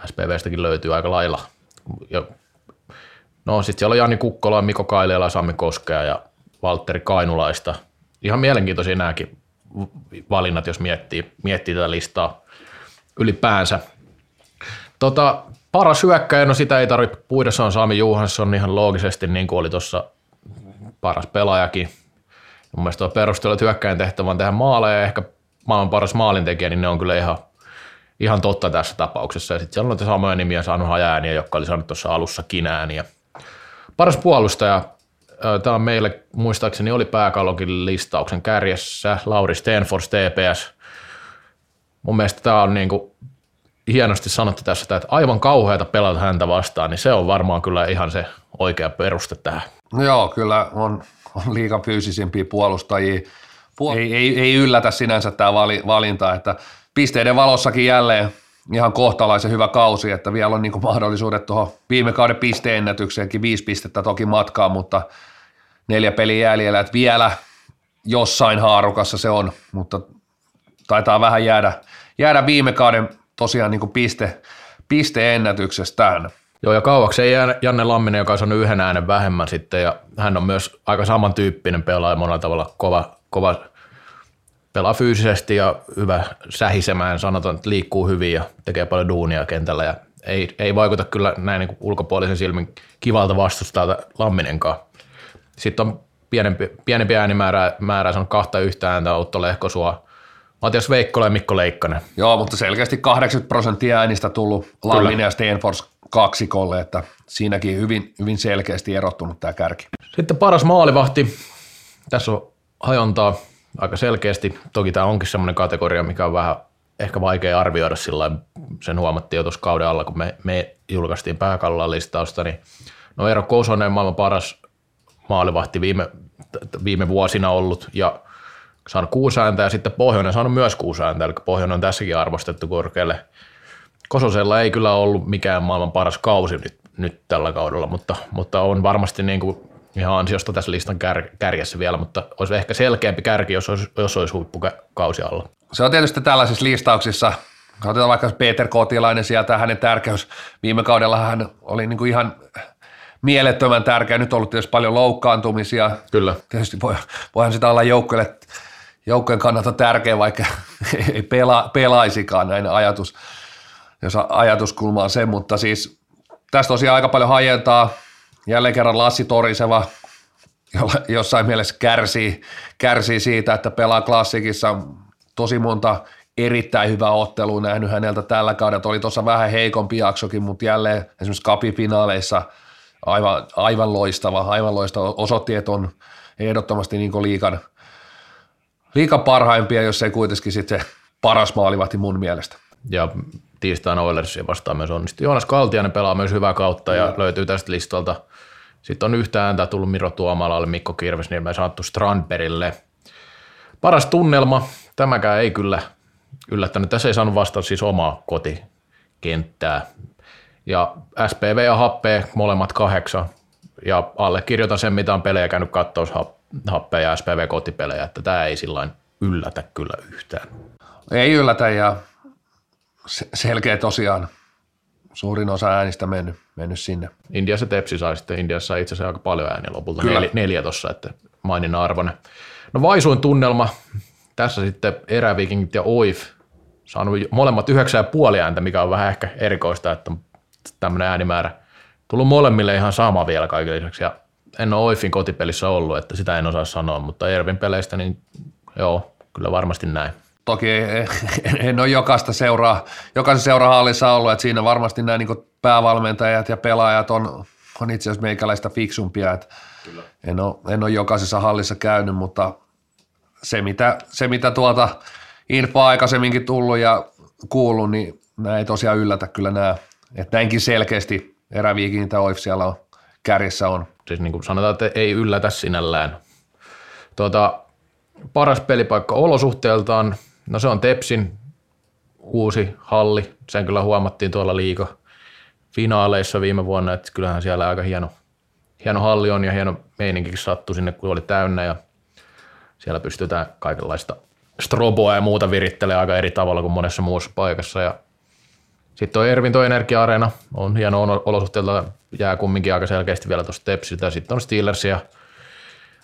SPVstäkin löytyy aika lailla. Ja, no sitten siellä on Jani Kukkola, Miko Kailela, Sami Koskea ja Valtteri Kainulaista. Ihan mielenkiintoisia nämäkin valinnat, jos miettii, miettii tätä listaa ylipäänsä. Tota, paras hyökkäjä, no sitä ei tarvitse puida, se on Sami Juhansson ihan loogisesti, niin kuin oli tuossa paras pelaajakin. Mun mielestä tuo perustelu, että hyökkäjän tehtävä on tehdä maaleja ja ehkä maailman paras maalintekijä, niin ne on kyllä ihan ihan totta tässä tapauksessa. Ja sitten siellä on näitä samoja nimiä saanut hajääniä, jotka oli saanut tuossa alussa kinääniä. Paras puolustaja, tämä on meille muistaakseni oli pääkallokin listauksen kärjessä, Lauri Stenfors TPS. Mun mielestä tämä on niin kuin hienosti sanottu tässä, että aivan kauheata pelata häntä vastaan, niin se on varmaan kyllä ihan se oikea peruste tähän. No joo, kyllä on, on liikan fyysisimpiä puolustajia. Puol- ei, ei, ei yllätä sinänsä tämä vali, valinta, että pisteiden valossakin jälleen, ihan kohtalaisen hyvä kausi, että vielä on niin mahdollisuudet tuohon viime kauden pisteennätykseenkin, viisi pistettä toki matkaa, mutta neljä peliä jäljellä, että vielä jossain haarukassa se on, mutta taitaa vähän jäädä, jäädä viime kauden tosiaan niin kuin piste, pisteennätyksestään. Joo, ja kauaksi ei jää Janne Lamminen, joka on saanut yhden äänen vähemmän sitten, ja hän on myös aika samantyyppinen pelaaja monella tavalla, kova, kova pelaa fyysisesti ja hyvä sähisemään, sanotaan, että liikkuu hyvin ja tekee paljon duunia kentällä, ja ei, ei vaikuta kyllä näin niin ulkopuolisen silmin kivalta vastustaa Lamminenkaan. Sitten on pienempi, pienempi äänimäärä, määrä, se on kahta yhtä ääntä, Otto Lehkosua, Matias Veikkola ja Mikko Leikkanen. Joo, mutta selkeästi 80 prosenttia äänistä tullut Lamminen ja Stenfors kaksikolle, että siinäkin hyvin, hyvin selkeästi erottunut tämä kärki. Sitten paras maalivahti. Tässä on hajontaa aika selkeästi. Toki tämä onkin semmoinen kategoria, mikä on vähän ehkä vaikea arvioida sillä sen huomattiin jo tuossa kauden alla, kun me, me julkaistiin pääkallan listausta, niin no Eero Kosonen maailman paras maalivahti viime, viime vuosina ollut ja saanut kuusi ääntä ja sitten Pohjoinen saanut myös kuusi ääntä, eli Pohjoinen on tässäkin arvostettu korkealle. Kososella ei kyllä ollut mikään maailman paras kausi nyt, nyt tällä kaudella, mutta, mutta on varmasti niin kuin ihan ansiosta tässä listan kär, kärjessä vielä, mutta olisi ehkä selkeämpi kärki, jos olisi, jos olisi huippukausi alla. Se on tietysti tällaisissa listauksissa, Otetaan vaikka Peter Kotilainen sieltä, hänen tärkeys. Viime kaudella hän oli niin kuin ihan mielettömän tärkeä. Nyt on ollut tietysti paljon loukkaantumisia. Kyllä. Tietysti voi, voihan sitä olla joukkueelle, joukkueen kannalta tärkeä, vaikka ei pela, pelaisikaan näin ajatus, jos ajatuskulma on se, mutta siis tästä tosiaan aika paljon hajentaa. Jälleen kerran Lassi Toriseva, jolla jossain mielessä kärsii, kärsii siitä, että pelaa klassikissa tosi monta erittäin hyvää ottelua nähnyt häneltä tällä kaudella. Oli tuossa vähän heikompi jaksokin, mutta jälleen esimerkiksi kapifinaaleissa aivan, aivan loistava, aivan loistava. Osoitti, että on ehdottomasti niin liikan, liikan parhaimpia, jos ei kuitenkin sitten se paras maalivahti mun mielestä. Ja tiistaina Oilersia vastaan myös onnistui. Joonas Kaltiainen pelaa myös hyvää kautta ja, ja löytyy tästä listalta. Sitten on yhtä ääntä tullut Miro Tuomalalle, Mikko Kirves, niin me saattu Strandbergille. Paras tunnelma, tämäkään ei kyllä yllättänyt. Tässä ei saanut vastata siis omaa kotikenttää. Ja SPV ja Happe molemmat kahdeksan. Ja allekirjoitan sen, mitä on pelejä käynyt katsoa Happe ja SPV kotipelejä, että tämä ei sillä yllätä kyllä yhtään. Ei yllätä ja selkeä tosiaan suurin osa äänistä mennyt, mennyt sinne. Indiassa Tepsi sai sitten, Indiassa sai itse asiassa aika paljon ääniä lopulta, Kyllä. neljä, neljä tuossa, että maininnan arvoinen. No Vaisuin tunnelma, tässä sitten Erävikingit ja OIF saanut molemmat yhdeksän ja puoli ääntä, mikä on vähän ehkä erikoista, että tämmöinen äänimäärä tullut molemmille ihan sama vielä kaikille lisäksi. Ja en ole OIFin kotipelissä ollut, että sitä en osaa sanoa, mutta Ervin peleistä, niin joo, kyllä varmasti näin. Toki en ole jokaista seuraa, jokaisen seuraa hallissa ollut, että siinä varmasti nämä niin päävalmentajat ja pelaajat on, on itse asiassa meikäläistä fiksumpia, että Kyllä. En, ole, en ole jokaisessa hallissa käynyt, mutta se mitä, se mitä tuolta infoa aikaisemminkin tullut ja kuullut, niin nämä ei tosiaan yllätä kyllä nämä, että näinkin selkeästi eräviikin tai OIF siellä on, kärjessä on. Siis niin kuin sanotaan, että ei yllätä sinällään. Tuota, paras pelipaikka olosuhteeltaan, no se on Tepsin uusi halli, sen kyllä huomattiin tuolla liiga finaaleissa viime vuonna, että kyllähän siellä aika hieno, hieno halli on ja hieno meininkikin sattui sinne, kun oli täynnä ja siellä pystytään kaikenlaista stroboa ja muuta virittelee aika eri tavalla kuin monessa muussa paikassa. Ja sitten on Ervin toi Energia-areena, on hieno olosuhteilla, jää kumminkin aika selkeästi vielä tuosta Tepsiltä. Sitten on Steelers ja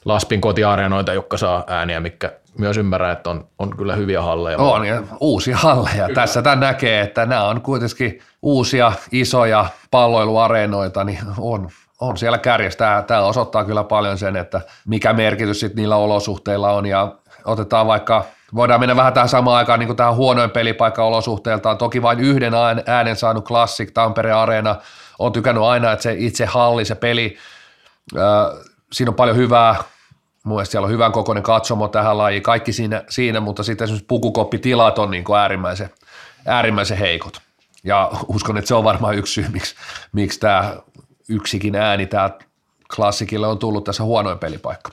Laspin kotiareenoita, jotka saa ääniä, mikä myös ymmärrän, että on, on kyllä hyviä halleja. On, ja uusia halleja. Kyllä. Tässä tämän näkee, että nämä on kuitenkin uusia, isoja palloiluareenoita, niin on, on siellä kärjestä. Tämä osoittaa kyllä paljon sen, että mikä merkitys sit niillä olosuhteilla on, ja otetaan vaikka Voidaan mennä vähän tähän samaan aikaan niin kuin tähän huonoin pelipaikka olosuhteeltaan. Toki vain yhden äänen saanut Classic Tampere Areena. On tykännyt aina, että se itse halli, se peli, siinä on paljon hyvää. Mun siellä on hyvän kokoinen katsomo tähän lajiin, kaikki siinä, siinä mutta sitten esimerkiksi pukukoppitilat on niin kuin äärimmäisen, äärimmäisen heikot. Ja uskon, että se on varmaan yksi syy, miksi, miksi tämä yksikin ääni tämä klassikille on tullut tässä huonoin pelipaikka.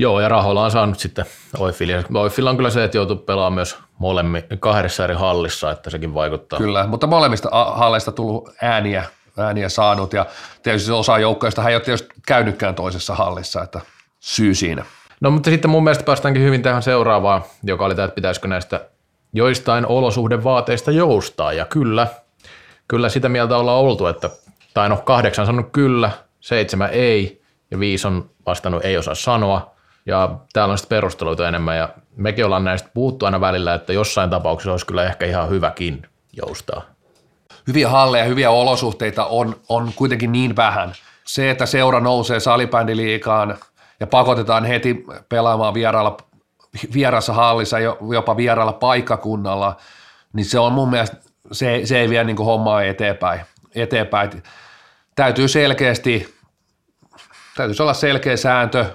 Joo, ja rahoilla on saanut sitten Oifili. Oifilla on kyllä se, että joutuu pelaamaan myös molemmin, kahdessa eri hallissa, että sekin vaikuttaa. Kyllä, mutta molemmista halleista tullut ääniä, ääniä saanut ja tietysti osa joukkoista hän ei ole tietysti käynytkään toisessa hallissa, että syy siinä. No mutta sitten mun mielestä päästäänkin hyvin tähän seuraavaan, joka oli tämä, että pitäisikö näistä joistain olosuhdevaateista joustaa. Ja kyllä, kyllä sitä mieltä ollaan oltu, että, tai no kahdeksan sanonut kyllä, seitsemän ei ja viisi on vastannut ei osaa sanoa. Ja täällä on sitten perusteluita enemmän ja mekin ollaan näistä puhuttu aina välillä, että jossain tapauksessa olisi kyllä ehkä ihan hyväkin joustaa. Hyviä halleja, hyviä olosuhteita on, on kuitenkin niin vähän. Se, että seura nousee salibändiliikaan ja pakotetaan heti pelaamaan vierailla, vierassa hallissa, jopa vierailla paikkakunnalla, niin se on mun mielestä, se, se ei vie niin hommaa eteenpäin. eteenpäin. Täytyy selkeästi, täytyisi olla selkeä sääntö,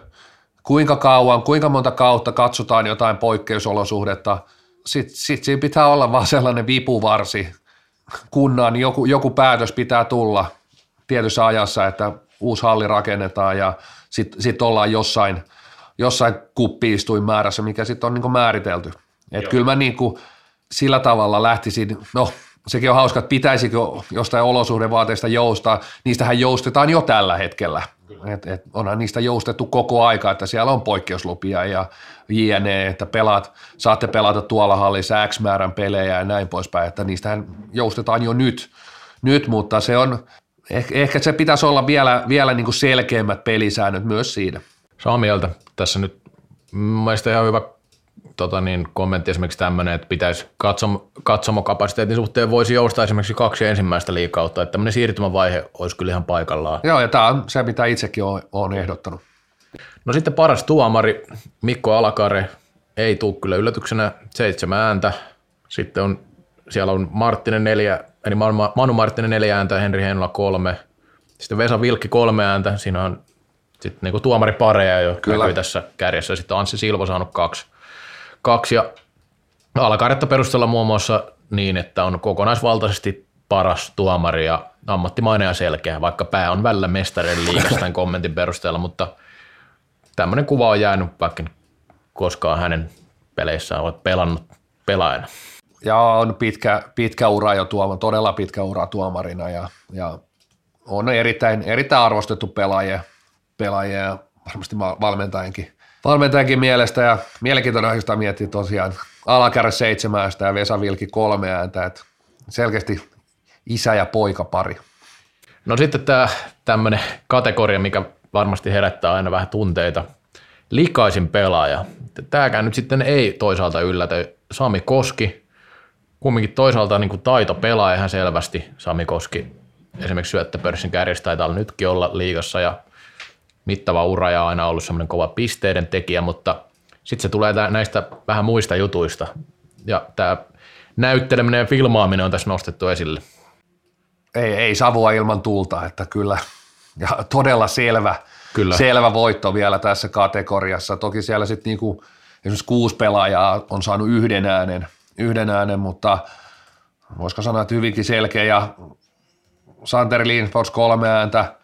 kuinka kauan, kuinka monta kautta katsotaan jotain poikkeusolosuhdetta. Sitten sit siinä pitää olla vaan sellainen vipuvarsi kunnan, joku, joku päätös pitää tulla tietyssä ajassa, että uusi halli rakennetaan ja sitten sit ollaan jossain, jossain kuppiistuin määrässä, mikä sitten on niin määritelty. Että kyllä mä niin kuin sillä tavalla lähtisin, no sekin on hauska, että pitäisikö jostain olosuhdevaateista joustaa, niistähän joustetaan jo tällä hetkellä. Et, et onhan niistä joustettu koko aika, että siellä on poikkeuslupia ja jne, että pelaat, saatte pelata tuolla hallissa X määrän pelejä ja näin poispäin, että niistähän joustetaan jo nyt, nyt mutta se on, ehkä, ehkä se pitäisi olla vielä, vielä niin kuin selkeämmät pelisäännöt myös siinä. Samaa mieltä. Tässä nyt mielestäni ihan hyvä tota niin, kommentti esimerkiksi tämmöinen, että pitäisi katsom, katsomokapasiteetin suhteen voisi joustaa esimerkiksi kaksi ensimmäistä liikautta, että tämmöinen siirtymävaihe olisi kyllä ihan paikallaan. Joo, ja tämä on se, mitä itsekin olen ehdottanut. No sitten paras tuomari, Mikko Alakare, ei tule kyllä yllätyksenä seitsemän ääntä. Sitten on, siellä on Marttinen neljä, eli Manu Marttinen neljä ääntä, Henri Heinola kolme. Sitten Vesa Vilkki kolme ääntä, siinä on sitten niin tuomaripareja jo kyllä. tässä kärjessä. Sitten Anssi Silvo saanut kaksi kaksi ja alakaretta perustella muun muassa niin, että on kokonaisvaltaisesti paras tuomari ja ammattimainen ja selkeä, vaikka pää on välillä mestarien liikasta tämän kommentin perusteella, mutta tämmöinen kuva on jäänyt, vaikka koskaan hänen peleissään olet pelannut pelaajana. Ja on pitkä, pitkä ura jo tuoma, todella pitkä ura tuomarina ja, ja on erittäin, erittäin arvostettu pelaaja, pelaaja ja varmasti valmentajankin valmentajankin mielestä ja mielenkiintoinen aiheesta miettiä tosiaan alakärä seitsemästä ja Vesa Vilki kolme ääntä, että selkeästi isä ja poika pari. No sitten tämä tämmöinen kategoria, mikä varmasti herättää aina vähän tunteita. Likaisin pelaaja. Tämäkään nyt sitten ei toisaalta yllätä. Sami Koski, kumminkin toisaalta niin kuin taito pelaa ihan selvästi. Sami Koski esimerkiksi syöttöpörssin kärjestä taitaa nytkin olla liigassa ja mittava ura ja aina ollut semmoinen kova pisteiden tekijä, mutta sitten se tulee näistä vähän muista jutuista. Ja tämä näytteleminen ja filmaaminen on tässä nostettu esille. Ei, ei savua ilman tulta, että kyllä. Ja todella selvä, kyllä. selvä voitto vielä tässä kategoriassa. Toki siellä sitten niinku, esimerkiksi kuusi pelaajaa on saanut yhden äänen, yhden äänen mutta voisiko sanoa, että hyvinkin selkeä. Ja Santeri Lindfors kolme ääntä,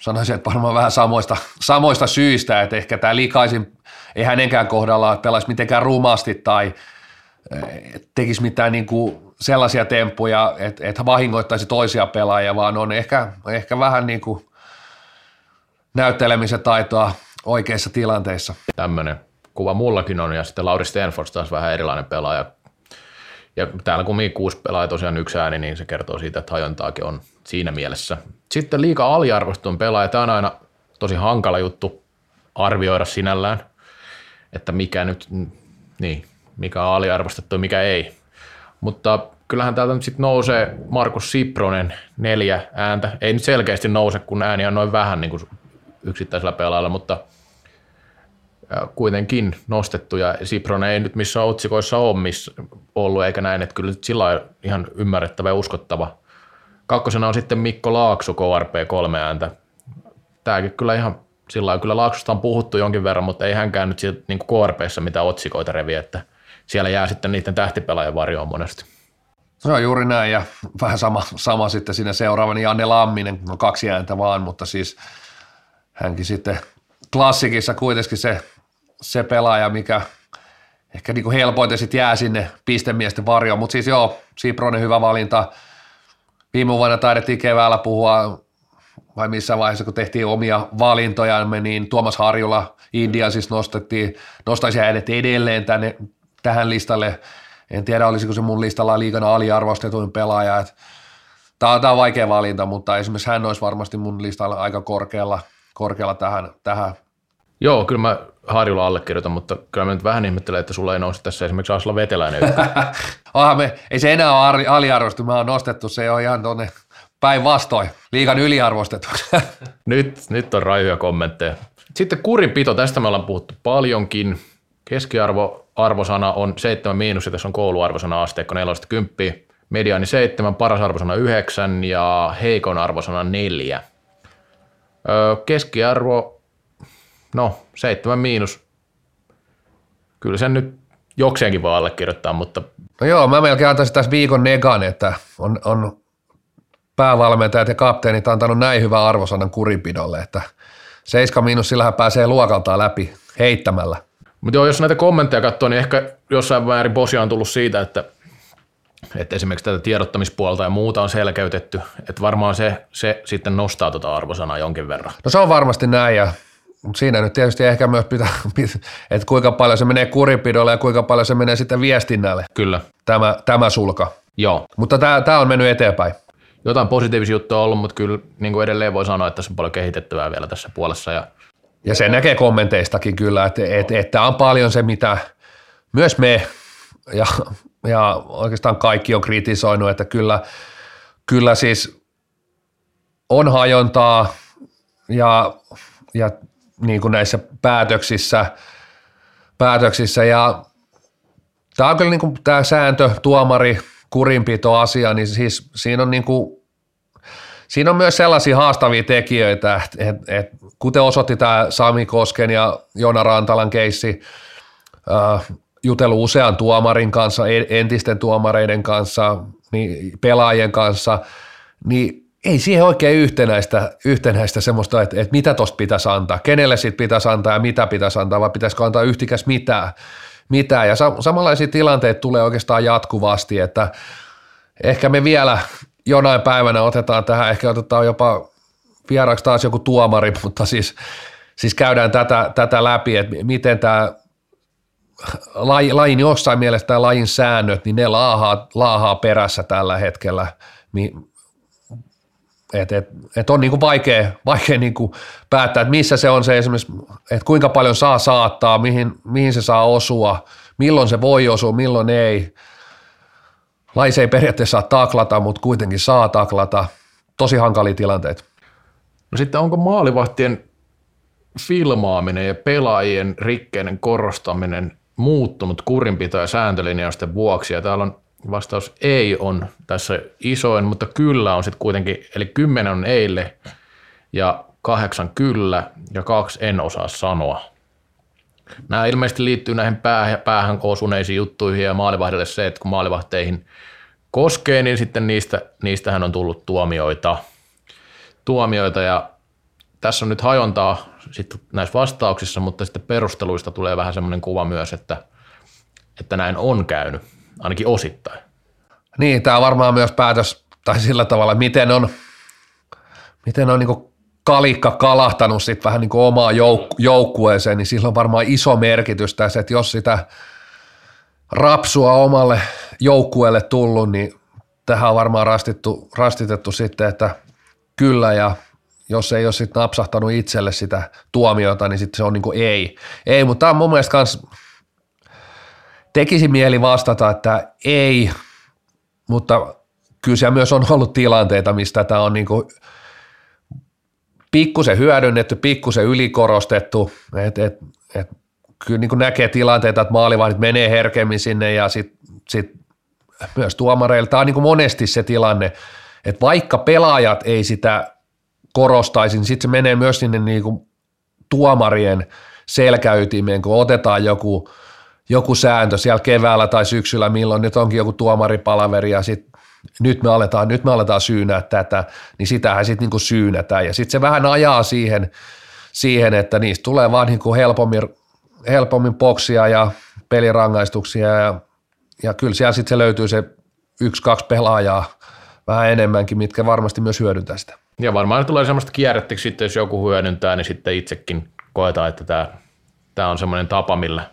sanoisin, että varmaan vähän samoista, samoista syistä, että ehkä tämä likaisin ei hänenkään kohdalla pelaisi mitenkään rumasti tai eh, tekisi mitään niin kuin sellaisia temppuja, että, että vahingoittaisi toisia pelaajia, vaan on ehkä, ehkä vähän niin kuin näyttelemisen taitoa oikeissa tilanteissa. Tämmöinen kuva mullakin on, ja sitten Lauri Stenfors taas vähän erilainen pelaaja. Ja täällä kun kuusi pelaa tosiaan yksi ääni, niin se kertoo siitä, että hajontaakin on siinä mielessä. Sitten liika aliarvostetun pelaaja, tämä on aina tosi hankala juttu arvioida sinällään, että mikä nyt, niin, mikä on aliarvostettu ja mikä ei. Mutta kyllähän täältä nyt sitten nousee Markus Sipronen neljä ääntä. Ei nyt selkeästi nouse, kun ääni on noin vähän niin kuin yksittäisellä pelaajalla, mutta kuitenkin nostettu ja Sipronen ei nyt missään otsikoissa ole missä ollut eikä näin, että kyllä sillä ihan ymmärrettävä ja uskottava Kakkosena on sitten Mikko Laakso, KRP kolme ääntä. Tämäkin kyllä ihan sillä lailla, kyllä Laaksosta on puhuttu jonkin verran, mutta ei hänkään nyt siitä niin KRPssä mitään otsikoita revi, että siellä jää sitten niiden tähtipelaajan varjoon monesti. Se on juuri näin ja vähän sama, sama sitten siinä seuraavani Janne Lamminen, no kaksi ääntä vaan, mutta siis hänkin sitten klassikissa kuitenkin se se pelaaja, mikä ehkä niin helpoiten sitten jää sinne pistemiesten varjoon, mutta siis joo, Sipronen hyvä valinta. Viime vuonna taidettiin keväällä puhua, vai missä vaiheessa, kun tehtiin omia valintojamme, niin Tuomas Harjula India siis nostettiin, nostaisin hänet edelleen tänne, tähän listalle. En tiedä, olisiko se mun listalla liikana aliarvostetuin pelaaja. Tämä on, on vaikea valinta, mutta esimerkiksi hän olisi varmasti mun listalla aika korkealla, korkealla tähän, tähän Joo, kyllä mä Harjulla allekirjoitan, mutta kyllä mä nyt vähän ihmettelen, että sulla ei nousi tässä esimerkiksi Asla Veteläinen. Aha, me, ei se enää ole aliarvostu, mä oon nostettu, se on ihan tuonne päinvastoin, liikan yliarvostettu. nyt, nyt on raihuja kommentteja. Sitten kurinpito, tästä me ollaan puhuttu paljonkin. Keskiarvo arvosana on 7 miinus ja tässä on kouluarvosana asteikko 4 10. Mediaani 7, paras arvosana 9 ja heikon arvosana 4. keskiarvo no seitsemän miinus. Kyllä sen nyt jokseenkin voi allekirjoittaa, mutta... No joo, mä melkein antaisin tässä viikon negan, että on, on päävalmentajat ja kapteenit antanut näin hyvän arvosanan kurinpidolle, että 7 miinus sillähän pääsee luokaltaan läpi heittämällä. Mutta joo, jos näitä kommentteja katsoo, niin ehkä jossain määrin posia on tullut siitä, että, että esimerkiksi tätä tiedottamispuolta ja muuta on selkeytetty, että varmaan se, se sitten nostaa tuota arvosanaa jonkin verran. No se on varmasti näin ja mutta siinä nyt tietysti ehkä myös pitää, että kuinka paljon se menee kurinpidolle ja kuinka paljon se menee sitten viestinnälle. Kyllä. Tämä, tämä sulka. Joo. Mutta tämä, tämä on mennyt eteenpäin. Jotain positiivisia juttuja on ollut, mutta kyllä niin kuin edelleen voi sanoa, että tässä on paljon kehitettävää vielä tässä puolessa. Ja, ja se näkee kommenteistakin kyllä, että, että, että on paljon se, mitä myös me ja, ja oikeastaan kaikki on kritisoinut, että kyllä, kyllä siis on hajontaa ja, ja niin kuin näissä päätöksissä, päätöksissä. Ja tämä on kyllä niin kuin tämä sääntö, tuomari, kurinpito asia, niin siis siinä on niin kuin, siinä on myös sellaisia haastavia tekijöitä, että, että kuten osoitti tämä Sami Kosken ja Jona Rantalan keissi, äh, jutellut usean tuomarin kanssa, entisten tuomareiden kanssa, niin pelaajien kanssa, niin ei siihen oikein yhtenäistä, yhtenäistä semmoista, että, että mitä tuosta pitäisi antaa, kenelle siitä pitäisi antaa ja mitä pitäisi antaa, vai pitäisikö antaa yhtikäs mitään. mitään. Ja sam- samanlaisia tilanteita tulee oikeastaan jatkuvasti, että ehkä me vielä jonain päivänä otetaan tähän, ehkä otetaan jopa vieraaksi taas joku tuomari, mutta siis, siis käydään tätä, tätä läpi, että miten tämä laji, lajin jossain mielessä tämä lajin säännöt, niin ne laahaa, laahaa perässä tällä hetkellä, et, et, et on niinku vaikea, vaikea niinku päättää, että missä se on se esimerkiksi, että kuinka paljon saa saattaa, mihin, mihin se saa osua, milloin se voi osua, milloin ei. Lais ei periaatteessa saa taklata, mutta kuitenkin saa taklata. Tosi hankalia tilanteita. No sitten onko maalivahtien filmaaminen ja pelaajien rikkeiden korostaminen muuttunut kurinpito- ja sääntölinjausten vuoksi? Ja täällä on Vastaus ei on tässä isoin, mutta kyllä on sitten kuitenkin, eli kymmenen on eille ja kahdeksan kyllä ja kaksi en osaa sanoa. Nämä ilmeisesti liittyy näihin päähän, päähän osuneisiin juttuihin ja maalivahdelle se, että kun maalivahteihin koskee, niin sitten niistä, niistähän on tullut tuomioita. tuomioita ja tässä on nyt hajontaa sitten näissä vastauksissa, mutta sitten perusteluista tulee vähän semmoinen kuva myös, että, että näin on käynyt ainakin osittain. Niin, tämä on varmaan myös päätös, tai sillä tavalla, miten on, miten on niin kalikka kalahtanut sit vähän niin omaa jouk- joukkueeseen, niin sillä on varmaan iso merkitys tässä, että jos sitä rapsua omalle joukkueelle tullut, niin tähän on varmaan rastittu, rastitettu sitten, että kyllä ja jos ei ole sitten napsahtanut itselle sitä tuomiota, niin sitten se on niin ei. Ei, mutta tämä on mun mielestä kans tekisi mieli vastata, että ei, mutta kyllä siellä myös on ollut tilanteita, mistä tämä on niin pikkusen hyödynnetty, pikkusen ylikorostettu, että et, et, kyllä niin näkee tilanteita, että maalivahdit menee herkemmin sinne ja sitten sit myös tuomareilla. Tämä on niin monesti se tilanne, että vaikka pelaajat ei sitä korostaisi, niin sitten se menee myös sinne niin tuomarien selkäytimeen, kun otetaan joku – joku sääntö siellä keväällä tai syksyllä, milloin nyt onkin joku tuomaripalaveri ja sit nyt me aletaan, nyt me aletaan syynää tätä, niin sitähän sitten niinku syynätään ja sitten se vähän ajaa siihen, siihen, että niistä tulee vaan niinku helpommin helpommin boksia ja pelirangaistuksia ja, ja kyllä siellä sitten se löytyy se yksi, kaksi pelaajaa vähän enemmänkin, mitkä varmasti myös hyödyntää sitä. Ja varmaan tulee semmoista kierrettä, sitten jos joku hyödyntää, niin sitten itsekin koetaan, että tämä, tämä on semmoinen tapa, millä,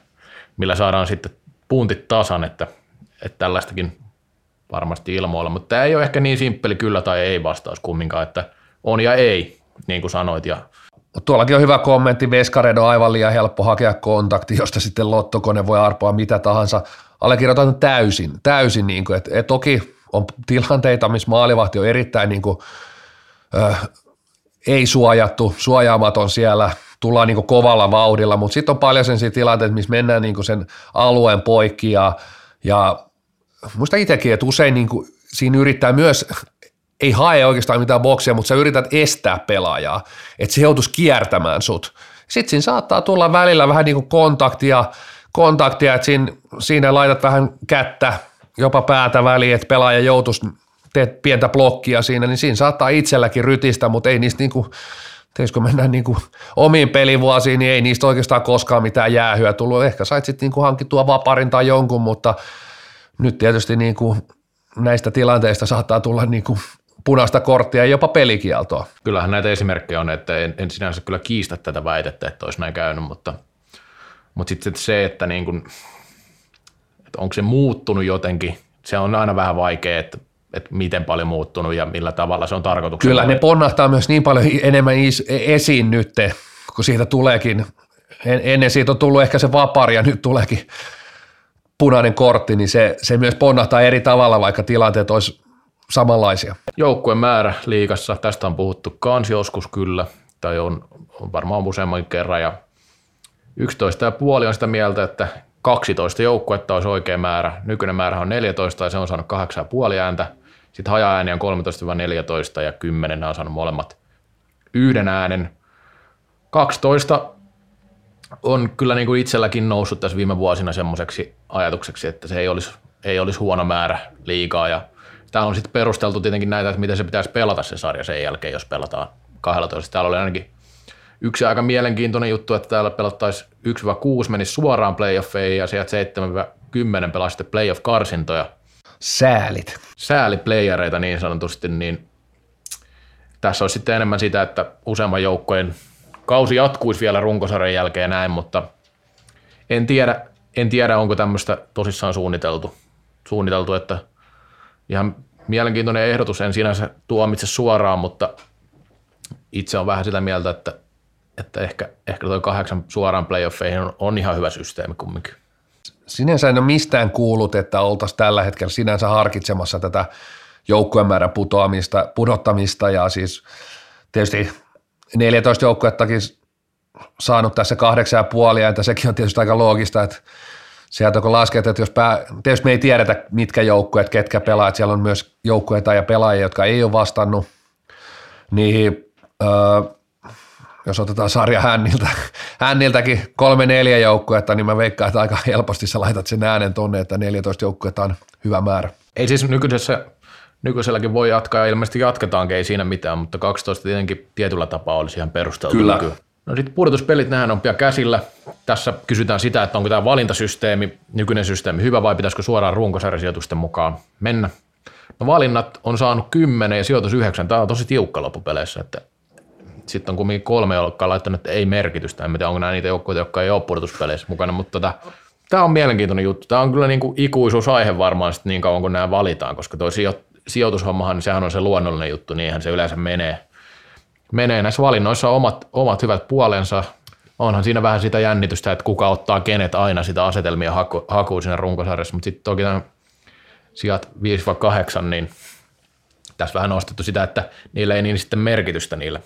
millä saadaan sitten puntit tasan, että, että tällaistakin varmasti ilmoilla, mutta tämä ei ole ehkä niin simppeli kyllä tai ei vastaus kumminkaan, että on ja ei, niin kuin sanoit. Ja Tuollakin on hyvä kommentti, Veskared on aivan liian helppo hakea kontakti, josta sitten lottokone voi arpoa mitä tahansa. Allekirjoitan täysin, täysin, niin kuin, että, että toki on tilanteita, missä maalivahti on erittäin niin kuin, äh, ei suojattu, suojaamaton siellä, tullaan niin kuin kovalla vauhdilla, mutta sitten on paljon sen tilanteita, missä mennään niin kuin sen alueen poikki ja, ja muista itsekin, että usein niin kuin, siinä yrittää myös, ei hae oikeastaan mitään boksia, mutta sä yrität estää pelaajaa, että se joutuisi kiertämään sut. Sitten siinä saattaa tulla välillä vähän niin kuin kontaktia, kontaktia että siinä, siinä laitat vähän kättä, jopa päätä väliin, että pelaaja joutuisi teet pientä blokkia siinä, niin siinä saattaa itselläkin rytistä, mutta ei niistä niinku, teisikö mennään niinku omiin pelivuosiin, niin ei niistä oikeastaan koskaan mitään jäähyä tullut. Ehkä sait sitten niinku hankittua vaparin tai jonkun, mutta nyt tietysti niinku näistä tilanteista saattaa tulla niinku punaista korttia ja jopa pelikieltoa. Kyllähän näitä esimerkkejä on, että en, en sinänsä kyllä kiistä tätä väitettä, että olisi näin käynyt, mutta, mutta sitten se, että, niin kuin, että onko se muuttunut jotenkin, se on aina vähän vaikea, että että miten paljon muuttunut ja millä tavalla se on tarkoituksena. Kyllä ne ponnahtaa myös niin paljon enemmän esiin nyt, kun siitä tuleekin, ennen siitä on tullut ehkä se vapari ja nyt tuleekin punainen kortti, niin se, se myös ponnahtaa eri tavalla, vaikka tilanteet olisi samanlaisia. Joukkueen määrä liikassa, tästä on puhuttu kans joskus kyllä, tai on, on varmaan useamman kerran, ja 11,5 on sitä mieltä, että 12 joukkuetta olisi oikea määrä. Nykyinen määrä on 14 ja se on saanut 8,5 ääntä. Sitten haja-ääni on 13-14 ja 10 on saanut molemmat yhden äänen. 12 on kyllä niin kuin itselläkin noussut tässä viime vuosina semmoiseksi ajatukseksi, että se ei olisi, ei olisi huono määrä liikaa. Ja tämä on sitten perusteltu tietenkin näitä, että miten se pitäisi pelata se sarja sen jälkeen, jos pelataan 12. Täällä oli ainakin yksi aika mielenkiintoinen juttu, että täällä pelattaisiin 1-6 menisi suoraan playoffeihin ja sieltä 7-10 pelasi playoff-karsintoja – Säälit. Sääliplayereita niin sanotusti, niin tässä olisi sitten enemmän sitä, että useamman joukkojen kausi jatkuisi vielä runkosarjan jälkeen näin, mutta en tiedä, en tiedä onko tämmöistä tosissaan suunniteltu, suunniteltu, että ihan mielenkiintoinen ehdotus, en sinänsä tuomitse suoraan, mutta itse on vähän sitä mieltä, että, että ehkä, ehkä tuo kahdeksan suoraan playoffeihin on, on ihan hyvä systeemi kumminkin sinänsä en ole mistään kuullut, että oltaisiin tällä hetkellä sinänsä harkitsemassa tätä joukkueen määrän putoamista, pudottamista. Ja siis tietysti 14 joukkuettakin saanut tässä kahdeksan ja puoli että sekin on tietysti aika loogista, että sieltä kun lasket, että jos pää, tietysti me ei tiedetä mitkä joukkueet, ketkä pelaat, siellä on myös joukkueita ja pelaajia, jotka ei ole vastannut, niin öö, jos otetaan sarja hänniltä, hänniltäkin kolme neljä joukkuetta, niin mä veikkaan, että aika helposti sä laitat sen äänen tonne, että 14 joukkuetta on hyvä määrä. Ei siis nykyisessä, nykyiselläkin voi jatkaa ja ilmeisesti jatketaankin, ei siinä mitään, mutta 12 tietenkin tietyllä tapaa olisi ihan perusteltu. Kyllä. No sitten pudotuspelit, nehän on pian käsillä. Tässä kysytään sitä, että onko tämä valintasysteemi, nykyinen systeemi hyvä vai pitäisikö suoraan runkosarjasijoitusten mukaan mennä. No valinnat on saanut 10 ja sijoitus 9. Tämä on tosi tiukka loppupeleissä, että sitten on kumminkin kolme, jotka on laittanut, että ei merkitystä. En tiedä, onko nämä niitä joukkoja, jotka ei ole pudotuspeleissä mukana, mutta tota, tämä on mielenkiintoinen juttu. Tämä on kyllä niin kuin ikuisuusaihe varmaan sit niin kauan, kun nämä valitaan, koska tuo sijoitushommahan, sehän on se luonnollinen juttu, niinhän se yleensä menee. menee. Näissä valinnoissa omat, omat hyvät puolensa. Onhan siinä vähän sitä jännitystä, että kuka ottaa kenet aina sitä asetelmia haku, hakuun siinä runkosarjassa, mutta sitten toki tämän sijat 5-8, niin tässä vähän nostettu sitä, että niillä ei niin sitten merkitystä niillä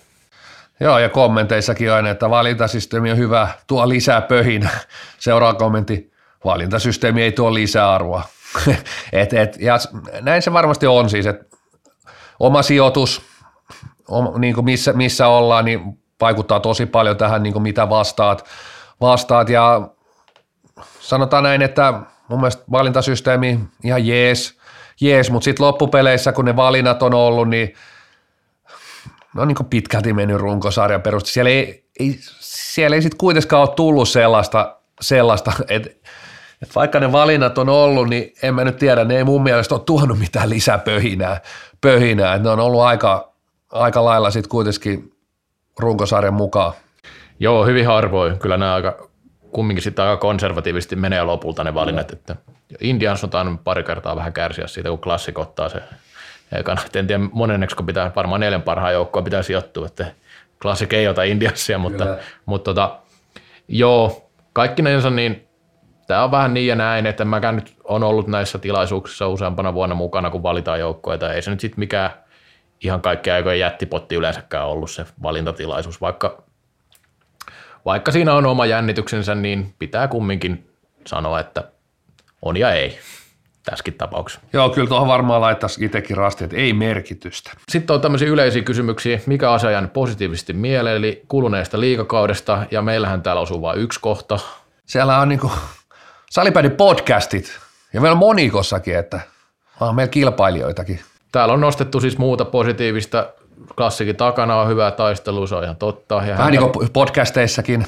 Joo, ja kommenteissakin aina, että valintasysteemi on hyvä, tuo lisää pöhin. Seuraava kommentti, valintasysteemi ei tuo lisää arvoa. et, et, ja näin se varmasti on siis, että oma sijoitus, om, niin kuin missä, missä ollaan, niin vaikuttaa tosi paljon tähän, niin kuin mitä vastaat, vastaat. Ja sanotaan näin, että mun mielestä valintasysteemi ihan jees, jees mutta sitten loppupeleissä, kun ne valinnat on ollut, niin – no niin pitkälti mennyt runkosarjan perusteella. Siellä ei, ei, siellä ei sitten kuitenkaan ole tullut sellaista, sellaista, että, että vaikka ne valinnat on ollut, niin en mä nyt tiedä, ne ei mun mielestä ole tuonut mitään lisäpöhinää, pöhinää. Että ne on ollut aika, aika lailla sitten kuitenkin runkosarjan mukaan. Joo, hyvin harvoin. Kyllä nämä aika, kumminkin sitten aika konservatiivisesti menee lopulta ne valinnat. Että Indians on pari kertaa vähän kärsiä siitä, kun klassik ottaa se ekana. En tiedä monenneksi, kun pitää varmaan neljän parhaan joukkoa pitää sijoittua, että klassik ei ota Indiansia, mutta, mutta tota, joo, kaikkinensa niin tämä on vähän niin ja näin, että mäkään nyt on ollut näissä tilaisuuksissa useampana vuonna mukana, kun valitaan joukkoja. Ei se nyt sitten mikään ihan kaikkea aikojen jättipotti yleensäkään ollut se valintatilaisuus, vaikka, vaikka siinä on oma jännityksensä, niin pitää kumminkin sanoa, että on ja ei tässäkin tapauksessa. Joo, kyllä tuohon varmaan laittaisi itsekin rasti, että ei merkitystä. Sitten on tämmöisiä yleisiä kysymyksiä, mikä asia jäänyt positiivisesti mieleen, eli kuluneesta liikakaudesta, ja meillähän täällä osuu vain yksi kohta. Siellä on niinku salipädin podcastit, ja meillä on monikossakin, että on meillä kilpailijoitakin. Täällä on nostettu siis muuta positiivista. Klassikin takana on hyvää taistelua, se on ihan totta. Ja Vähän niin kuin podcasteissakin.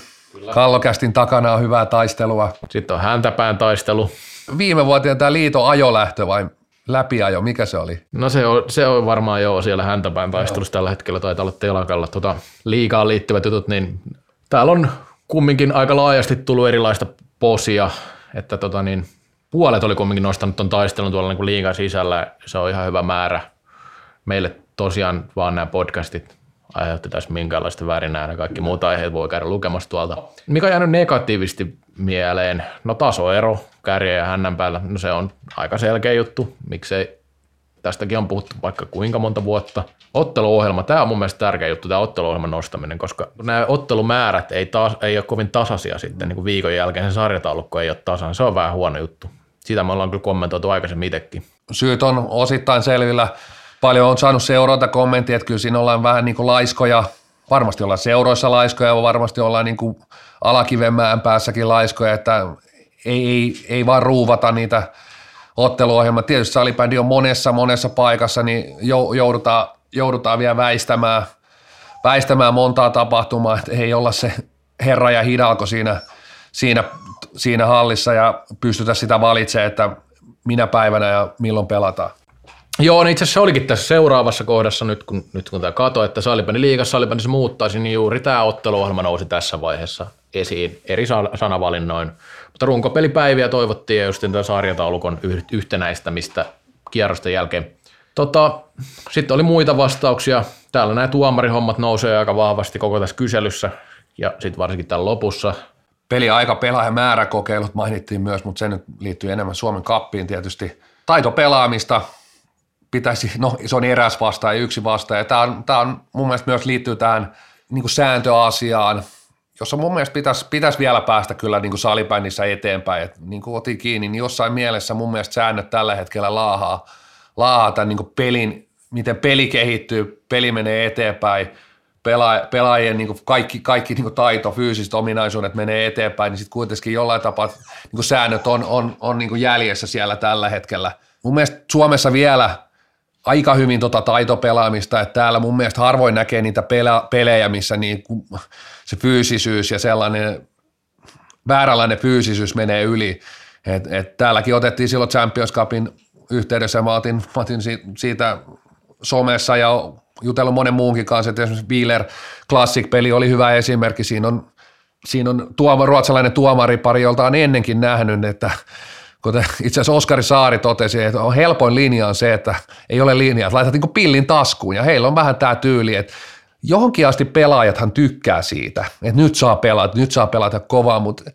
Kallokästin takana on hyvää taistelua. Sitten on häntäpään taistelu. Viime vuoteen tämä liito ajolähtö vai läpiajo, mikä se oli? No se on, se on varmaan jo siellä häntäpään taistelussa tällä hetkellä, taitaa olla telakalla tota, liikaan liittyvät jutut, niin täällä on kumminkin aika laajasti tullut erilaista posia, että tota niin, puolet oli kumminkin nostanut tuon taistelun tuolla niin liigan sisällä, se on ihan hyvä määrä. Meille tosiaan vaan nämä podcastit aiheutti tässä minkäänlaista värinää ja kaikki muut aiheet voi käydä lukemassa tuolta. Mikä on jäänyt negatiivisesti mieleen? No tasoero kärjen ja hännän päällä, no se on aika selkeä juttu, miksei tästäkin on puhuttu vaikka kuinka monta vuotta. Otteluohjelma, tämä on mun mielestä tärkeä juttu, tämä otteluohjelman nostaminen, koska nämä ottelumäärät ei, taas, ei ole kovin tasaisia sitten niin kuin viikon jälkeen, se sarjataulukko ei ole tasan, se on vähän huono juttu. Sitä me ollaan kyllä kommentoitu aikaisemmin itsekin. Syyt on osittain selvillä. Paljon on saanut seurata kommenttia, että kyllä siinä ollaan vähän niin kuin laiskoja. Varmasti ollaan seuroissa laiskoja, varmasti ollaan niin kuin alakivemään päässäkin laiskoja, että ei, ei, ei vaan ruuvata niitä otteluohjelmaa. Tietysti salibändi on monessa, monessa paikassa, niin joudutaan, joudutaan vielä väistämään, väistämään montaa tapahtumaa, että ei olla se herra ja hidalko siinä, siinä, siinä hallissa ja pystytä sitä valitsemaan, että minä päivänä ja milloin pelataan. Joo, niin itse asiassa olikin tässä seuraavassa kohdassa nyt, kun, nyt kun tämä kato, että Salibändin liigassa Salibändissa muuttaisi, niin juuri tämä otteluohjelma nousi tässä vaiheessa esiin eri sanavalinnoin. Mutta runkopelipäiviä toivottiin ja just tämän sarjataulukon yhtenäistämistä kierrosten jälkeen. Tota, sitten oli muita vastauksia. Täällä nämä tuomarihommat nousee aika vahvasti koko tässä kyselyssä ja sitten varsinkin täällä lopussa. Peliaika, määräkokeilut mainittiin myös, mutta se nyt liittyy enemmän Suomen kappiin tietysti. Taito pelaamista, pitäisi, no se on eräs vastaan ja yksi vastaan. Ja tämä on, tämä on mun mielestä myös liittyy tähän niin kuin sääntöasiaan, jossa mun mielestä pitäisi, pitäisi vielä päästä kyllä niin kuin salibändissä eteenpäin. Et niin kuin otin kiinni, niin jossain mielessä mun mielestä säännöt tällä hetkellä laahaa, laahaa tämän niin kuin pelin, miten peli kehittyy, peli menee eteenpäin, pela, pelaajien niin kuin kaikki, kaikki niin kuin taito, fyysiset ominaisuudet menee eteenpäin, niin sitten kuitenkin jollain tapaa niin kuin säännöt on, on, on niin kuin jäljessä siellä tällä hetkellä. Mun mielestä Suomessa vielä – aika hyvin tota taitopelaamista, että täällä mun mielestä harvoin näkee niitä pelejä, missä niin se fyysisyys ja sellainen vääränlainen fyysisyys menee yli. Et, et täälläkin otettiin silloin Champions Cupin yhteydessä, mä otin, mä otin siitä somessa ja jutellut monen muunkin kanssa, että esimerkiksi Wheeler Classic-peli oli hyvä esimerkki, siinä on, siinä on tuoma, ruotsalainen tuomaripari, jolta on ennenkin nähnyt, että kuten itse asiassa Oskari Saari totesi, että on helpoin linja on se, että ei ole linjaa, laitat niin pillin taskuun ja heillä on vähän tämä tyyli, että johonkin asti pelaajathan tykkää siitä, että nyt saa pelata, nyt saa pelata kovaa, mutta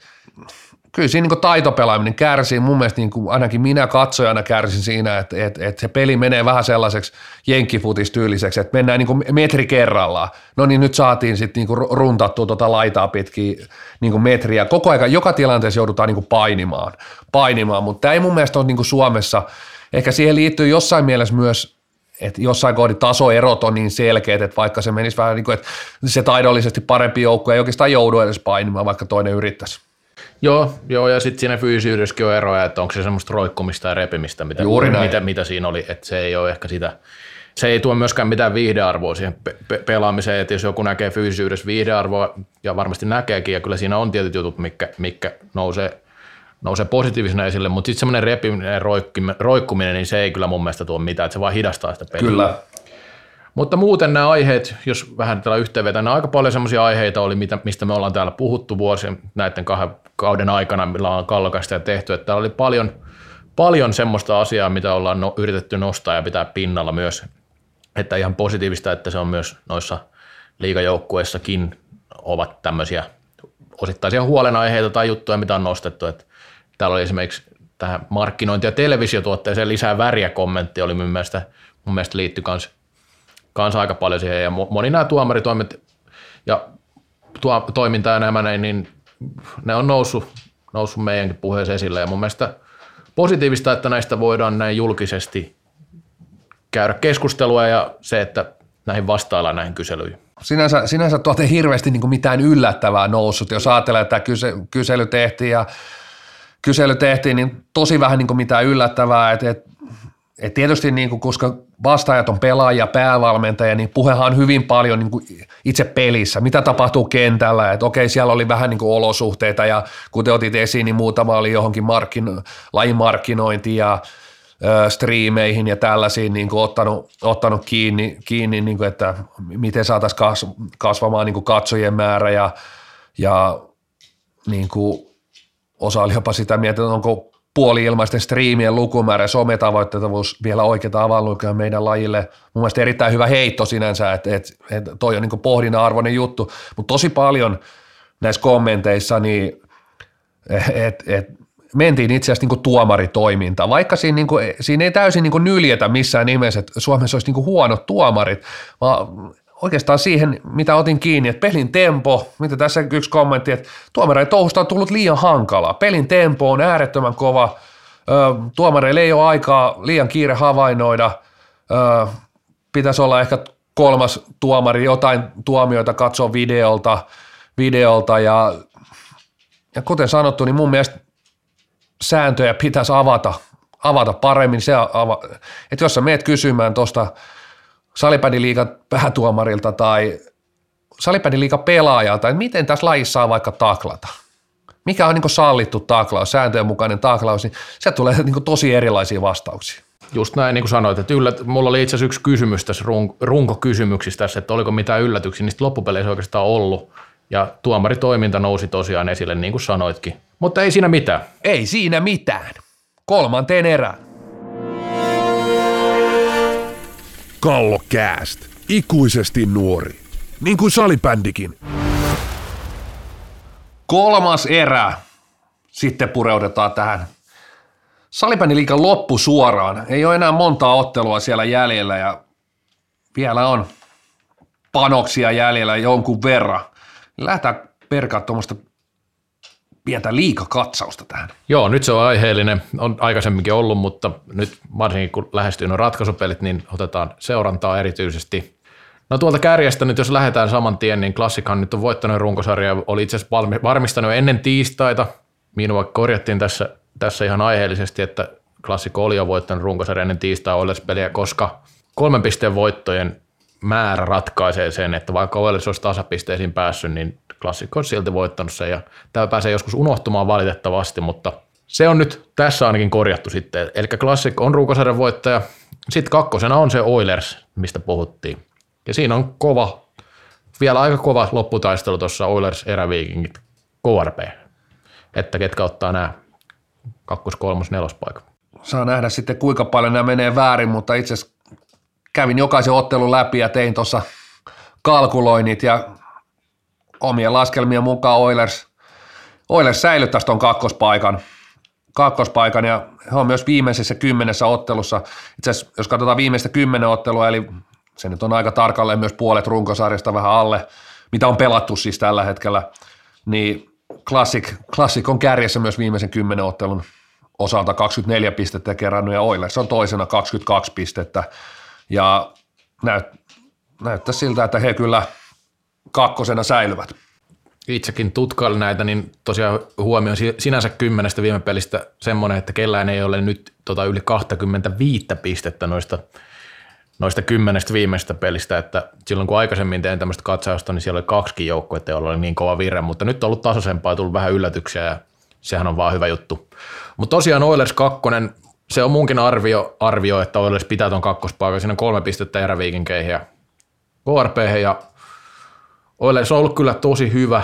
kyllä siinä niin taitopelaaminen kärsii. Mun mielestä niin kuin ainakin minä katsojana kärsin siinä, että, että, että se peli menee vähän sellaiseksi jenkkifutistyyliseksi, että mennään niin kuin metri kerrallaan. No niin nyt saatiin sitten niin runtattua tuota laitaa pitkin niin kuin metriä. Koko ajan, joka tilanteessa joudutaan niin kuin painimaan, painimaan. mutta tämä ei mun mielestä ole niin kuin Suomessa. Ehkä siihen liittyy jossain mielessä myös että jossain kohdin tasoerot on niin selkeät, että vaikka se menisi vähän niin kuin, että se taidollisesti parempi joukko ei oikeastaan joudu edes painimaan, vaikka toinen yrittäisi. Joo, joo ja sitten siinä fyysisyydessäkin on eroja, että onko se semmoista roikkumista ja repimistä, mitä, Juuri mitä, mitä siinä oli, että se ei ole ehkä sitä, se ei tuo myöskään mitään viihdearvoa siihen pe- pe- pelaamiseen, että jos joku näkee fyysisyydessä viihdearvoa, ja varmasti näkeekin, ja kyllä siinä on tietyt jutut, mikä, mikä nousee, nousee positiivisena esille, mutta sitten semmoinen repiminen, roikkuminen, niin se ei kyllä mun mielestä tuo mitään, että se vaan hidastaa sitä peliä. Kyllä. Mutta muuten nämä aiheet, jos vähän tällä yhteenvetään, aika paljon semmoisia aiheita oli, mitä, mistä me ollaan täällä puhuttu vuosien näiden kahden kauden aikana, millä on kallokasta ja tehty, että täällä oli paljon, paljon semmoista asiaa, mitä ollaan no, yritetty nostaa ja pitää pinnalla myös, että ihan positiivista, että se on myös noissa liigajoukkueissakin ovat tämmöisiä osittaisia huolenaiheita tai juttuja, mitä on nostettu, että täällä oli esimerkiksi tähän markkinointi- ja televisiotuotteeseen lisää väriä kommentti oli mun mielestä, mun mielestä liittyi myös kanssa aika paljon siihen, ja moni nämä tuomaritoimet ja tuo, toiminta ja nämä, niin ne on noussut, noussut meidänkin puheessa esille, ja mun mielestä positiivista, että näistä voidaan näin julkisesti käydä keskustelua, ja se, että näihin vastaillaan näihin kyselyihin. Sinänsä, sinänsä tuolta ei hirveästi niin mitään yllättävää noussut, jos ajatellaan, että kyse, kysely tehtiin ja kysely tehtiin, niin tosi vähän niin mitään yllättävää, että, että et tietysti niin kuin, koska vastaajat on pelaajia, päävalmentajia, niin puhehan on hyvin paljon niin kuin itse pelissä, mitä tapahtuu kentällä, että okei siellä oli vähän niin kuin olosuhteita ja kuten otit esiin, niin muutama oli johonkin markkin, lajin markkinointiin ja ö, striimeihin ja tällaisiin niin kuin ottanut, ottanut kiinni, kiinni niin kuin, että miten saataisiin kasvamaan niin kuin katsojien määrä ja, ja niin kuin osa oli jopa sitä mieltä, että onko puoli-ilmaisten striimien lukumäärä sometavoittavuus vielä oikeita avainlukuja meidän lajille. Mun mielestä erittäin hyvä heitto sinänsä, että, että, että toi on niin pohdinnan arvoinen juttu, mutta tosi paljon näissä kommenteissa niin et, et, mentiin itse asiassa niin tuomaritoiminta, vaikka siinä, niin kuin, siinä ei täysin niin nyljetä missään nimessä, että Suomessa olisi niin huonot tuomarit, vaan oikeastaan siihen, mitä otin kiinni, että pelin tempo, mitä tässä yksi kommentti, että tuomareiden touhusta on tullut liian hankalaa. Pelin tempo on äärettömän kova, tuomareille ei ole aikaa liian kiire havainnoida, pitäisi olla ehkä kolmas tuomari, jotain tuomioita katsoa videolta, videolta ja, ja kuten sanottu, niin mun mielestä sääntöjä pitäisi avata, avata paremmin. Se ava, että jos sä meet kysymään tuosta salipädiliigan päätuomarilta tai salipädiliigan pelaajalta, että miten tässä lajissa on vaikka taklata. Mikä on niin sallittu taklaus, sääntöjen mukainen taklaus, niin se tulee niin tosi erilaisia vastauksia. Just näin, niin kuin sanoit, että yllät, mulla oli itse asiassa yksi kysymys tässä run, runkokysymyksissä tässä, että oliko mitään yllätyksiä, niistä loppupeleissä oikeastaan ollut. Ja tuomaritoiminta nousi tosiaan esille, niin kuin sanoitkin. Mutta ei siinä mitään. Ei siinä mitään. Kolmanteen erään. Kallokääst. Ikuisesti nuori. Niin kuin salibändikin. Kolmas erä. Sitten pureudetaan tähän salibändiliikan loppu suoraan. Ei ole enää montaa ottelua siellä jäljellä ja vielä on panoksia jäljellä jonkun verran. Lähdetään perkaa tuommoista pientä liikakatsausta tähän. Joo, nyt se on aiheellinen. On aikaisemminkin ollut, mutta nyt varsinkin kun lähestyy nuo ratkaisupelit, niin otetaan seurantaa erityisesti. No tuolta kärjestä nyt jos lähdetään saman tien, niin Klassikan nyt on voittanut runkosarja, oli itse asiassa varmistanut ennen tiistaita. Minua korjattiin tässä, tässä ihan aiheellisesti, että Klassikko oli jo voittanut runkosarja ennen tiistai Oilers-peliä, koska kolmen pisteen voittojen määrä ratkaisee sen, että vaikka Oilers olisi tasapisteisiin päässyt, niin klassikko on silti voittanut sen ja tämä pääsee joskus unohtumaan valitettavasti, mutta se on nyt tässä ainakin korjattu sitten. Eli klassikko on ruukosarjan voittaja. Sitten kakkosena on se Oilers, mistä puhuttiin. Ja siinä on kova, vielä aika kova lopputaistelu tuossa Oilers eräviikingit KRP. Että ketkä ottaa nämä kakkos, kolmos, nelospaikan. Saa nähdä sitten kuinka paljon nämä menee väärin, mutta itse asiassa kävin jokaisen ottelun läpi ja tein tuossa kalkuloinnit ja omien laskelmien mukaan Oilers, Oilers säilyttäisi tuon kakkospaikan, kakkospaikan ja he on myös viimeisessä kymmenessä ottelussa. Itse asiassa, jos katsotaan viimeistä kymmenen ottelua, eli se nyt on aika tarkalleen myös puolet runkosarjasta vähän alle, mitä on pelattu siis tällä hetkellä, niin Classic, Classic on kärjessä myös viimeisen kymmenen ottelun osalta 24 pistettä kerännyt ja Oilers on toisena 22 pistettä ja näyt, näyttää siltä, että he kyllä – kakkosena säilyvät. Itsekin tutkailin näitä, niin tosiaan huomioon sinänsä kymmenestä viime pelistä semmoinen, että kellään ei ole nyt tota yli 25 pistettä noista noista kymmenestä viimeistä pelistä, että silloin kun aikaisemmin tein tämmöistä katsausta, niin siellä oli kaksikin joukkuetta, joilla oli niin kova virre, mutta nyt on ollut tasaisempaa ja tullut vähän yllätyksiä ja sehän on vaan hyvä juttu. Mutta tosiaan Oilers 2, se on munkin arvio, arvio että Oilers pitää tuon kakkospaikan. Siinä on kolme pistettä eräviikinkeihin ja KRP ja Oilers on ollut kyllä tosi hyvä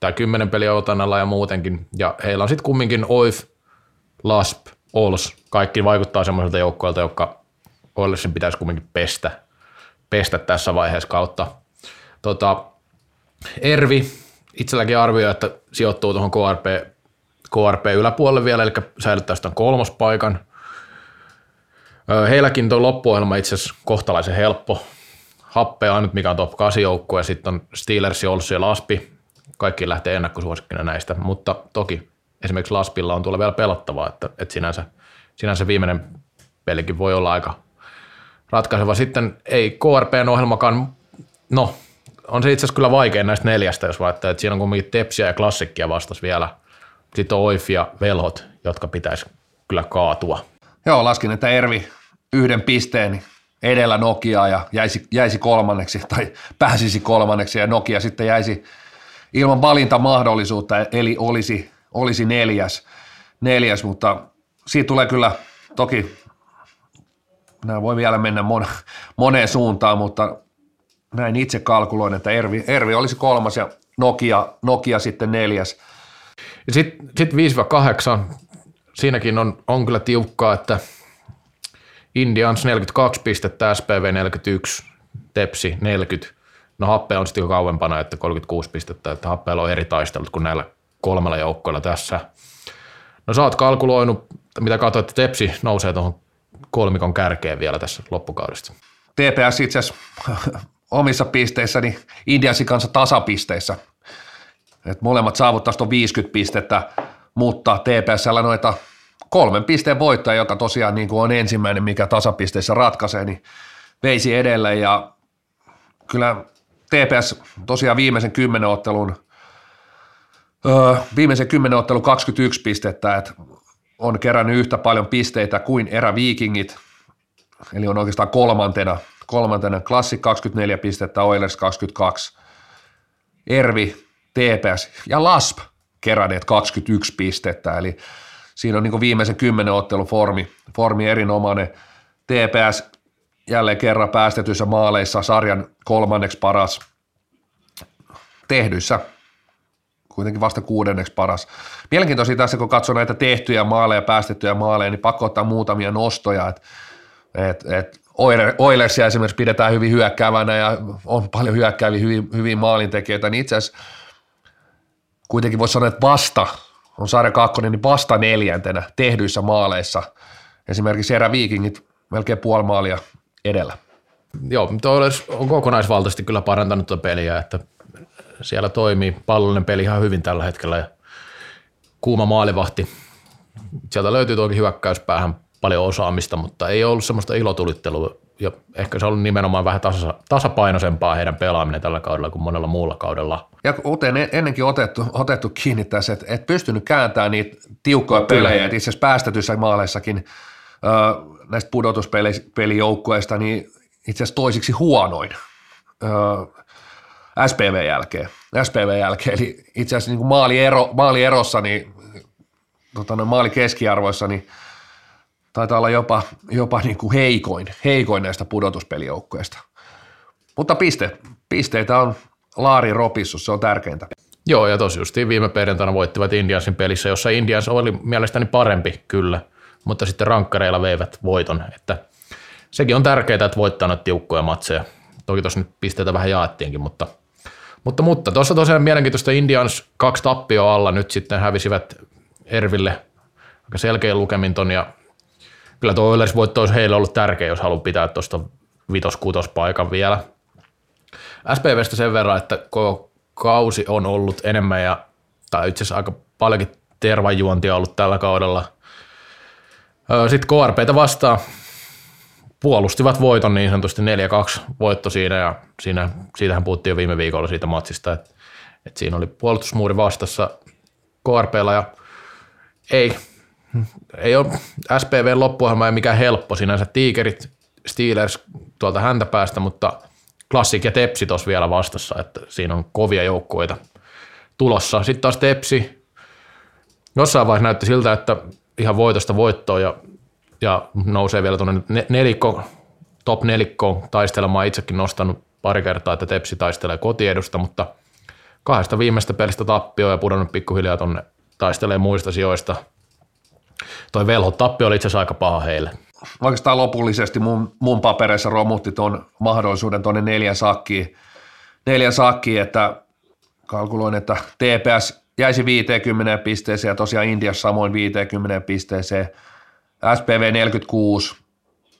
tämä kymmenen peliä otannalla ja muutenkin. Ja heillä on sitten kumminkin Oif, Lasp, Ols, kaikki vaikuttaa semmoiselta joukkoilta, joka Oilersin pitäisi kumminkin pestä, pestä tässä vaiheessa kautta. Tota, Ervi itselläkin arvioi, että sijoittuu tuohon KRP, KRP yläpuolelle vielä, eli säilyttää sitä kolmospaikan. Heilläkin tuo loppuohjelma itse asiassa kohtalaisen helppo. Happe nyt mikä on top 8 joukkue, ja sitten on Steelers, Olssu ja Laspi. Kaikki lähtee ennakkosuosikkina näistä, mutta toki esimerkiksi Laspilla on tuolla vielä pelottavaa, että, että sinänsä, sinänsä viimeinen pelikin voi olla aika ratkaiseva. Sitten ei KRPn ohjelmakaan, no on se itse asiassa kyllä vaikein näistä neljästä, jos vaattaa, että siinä on kuitenkin Tepsiä ja Klassikkia vastas vielä. Sitten on Oif ja Velhot, jotka pitäisi kyllä kaatua. Joo, laskin, että Ervi yhden pisteen edellä Nokia ja jäisi, jäisi kolmanneksi tai pääsisi kolmanneksi ja Nokia sitten jäisi ilman valintamahdollisuutta, eli olisi, olisi neljäs, neljäs, mutta siitä tulee kyllä toki nämä voi vielä mennä mon, moneen suuntaan, mutta näin itse kalkuloin, että Ervi, Ervi olisi kolmas ja Nokia, Nokia sitten neljäs. Sitten sit 5-8, siinäkin on, on kyllä tiukkaa, että Indians 42 pistettä, SPV 41, Tepsi 40. No Happe on sitten jo kauempana, että 36 pistettä, että Happeella on eri taistelut kuin näillä kolmella joukkoilla tässä. No sä oot kalkuloinut, mitä katsoit, että Tepsi nousee tuohon kolmikon kärkeen vielä tässä loppukaudesta. TPS itse asiassa omissa pisteissäni Indiansin kanssa tasapisteissä. Et molemmat saavuttaisivat tuon 50 pistettä, mutta TPSllä noita kolmen pisteen voittaja, joka tosiaan niin kuin on ensimmäinen, mikä tasapisteissä ratkaisee, niin veisi edelle. Ja kyllä TPS tosiaan viimeisen kymmenen ottelun, öö, viimeisen kymmenen ottelun 21 pistettä, että on kerännyt yhtä paljon pisteitä kuin eräviikingit, eli on oikeastaan kolmantena, kolmantena Classic 24 pistettä, Oilers 22, Ervi, TPS ja LASP keränneet 21 pistettä, eli siinä on niin viimeisen kymmenen ottelun formi, formi erinomainen. TPS jälleen kerran päästetyissä maaleissa sarjan kolmanneksi paras tehdyissä kuitenkin vasta kuudenneksi paras. Mielenkiintoisia tässä, kun katsoo näitä tehtyjä maaleja, päästettyjä maaleja, niin pakko ottaa muutamia nostoja, että et, et Oilersia esimerkiksi pidetään hyvin hyökkäävänä ja on paljon hyökkääviä hyvin, hyvin maalintekijöitä, niin itse asiassa kuitenkin voisi sanoa, että vasta on sarja kakkonen, niin vasta neljäntenä tehdyissä maaleissa. Esimerkiksi eräviikingit melkein puoli maalia edellä. Joo, mutta on kokonaisvaltaisesti kyllä parantanut tuota peliä, että siellä toimii pallollinen peli ihan hyvin tällä hetkellä ja kuuma maalivahti. Sieltä löytyy toki hyökkäyspäähän paljon osaamista, mutta ei ollut semmoista ilotulittelua ja ehkä se on ollut nimenomaan vähän tasa, tasapainoisempaa heidän pelaaminen tällä kaudella kuin monella muulla kaudella. Ja kuten ennenkin otettu, otettu kiinni tässä, että et pystynyt kääntämään niitä tiukkoja pelejä, että itse asiassa päästetyissä maaleissakin näistä pudotuspelijoukkueista, niin itse asiassa toisiksi huonoin. SPV jälkeen, SPV jälkeen, eli itse asiassa niin kuin maaliero, maalierossa, niin tota, no, maali keskiarvoissa, niin taitaa olla jopa, jopa niin kuin heikoin, heikoin näistä pudotuspelijoukkoista. Mutta piste, pisteitä on Laari Ropissus, se on tärkeintä. Joo, ja tosi justiin viime perjantaina voittivat Indiansin pelissä, jossa Indians oli mielestäni parempi kyllä, mutta sitten rankkareilla veivät voiton, että sekin on tärkeää, että voittaa noita tiukkoja matseja. Toki tuossa nyt pisteitä vähän jaettiinkin, mutta – mutta, mutta tuossa tosiaan mielenkiintoista Indians kaksi tappio alla nyt sitten hävisivät Erville aika selkeä lukeminton ja kyllä tuo Oilers voitto olisi heille ollut tärkeä, jos haluaa pitää tuosta vitos paikan vielä. SPVstä sen verran, että koko kausi on ollut enemmän ja tai itse asiassa aika paljonkin tervajuontia ollut tällä kaudella. Sitten KRPtä vastaan puolustivat voiton niin sanotusti 4-2 voitto siinä ja siinä, siitähän puhuttiin jo viime viikolla siitä matsista, että, että siinä oli puolustusmuuri vastassa KRPlla ja ei, ei ole SPV loppuohjelma ei mikään helppo sinänsä. Tiikerit Steelers tuolta häntä päästä, mutta Klassik ja Tepsi tuossa vielä vastassa, että siinä on kovia joukkueita tulossa. Sitten taas Tepsi jossain vaiheessa näytti siltä, että ihan voitosta voittoa ja, ja nousee vielä tuonne nelikko, top nelikko taistelemaan. Itsekin nostanut pari kertaa, että Tepsi taistelee kotiedusta, mutta kahdesta viimeistä pelistä tappio ja pudonnut pikkuhiljaa tuonne taistelee muista sijoista. Toi velho tappio oli itse asiassa aika paha heille. Oikeastaan lopullisesti mun, mun papereissa romutti tuon mahdollisuuden tuonne neljän sakkiin, neljän sakkiin, että kalkuloin, että TPS jäisi 50 pisteeseen ja tosiaan Indiassa samoin 50 pisteeseen. SPV 46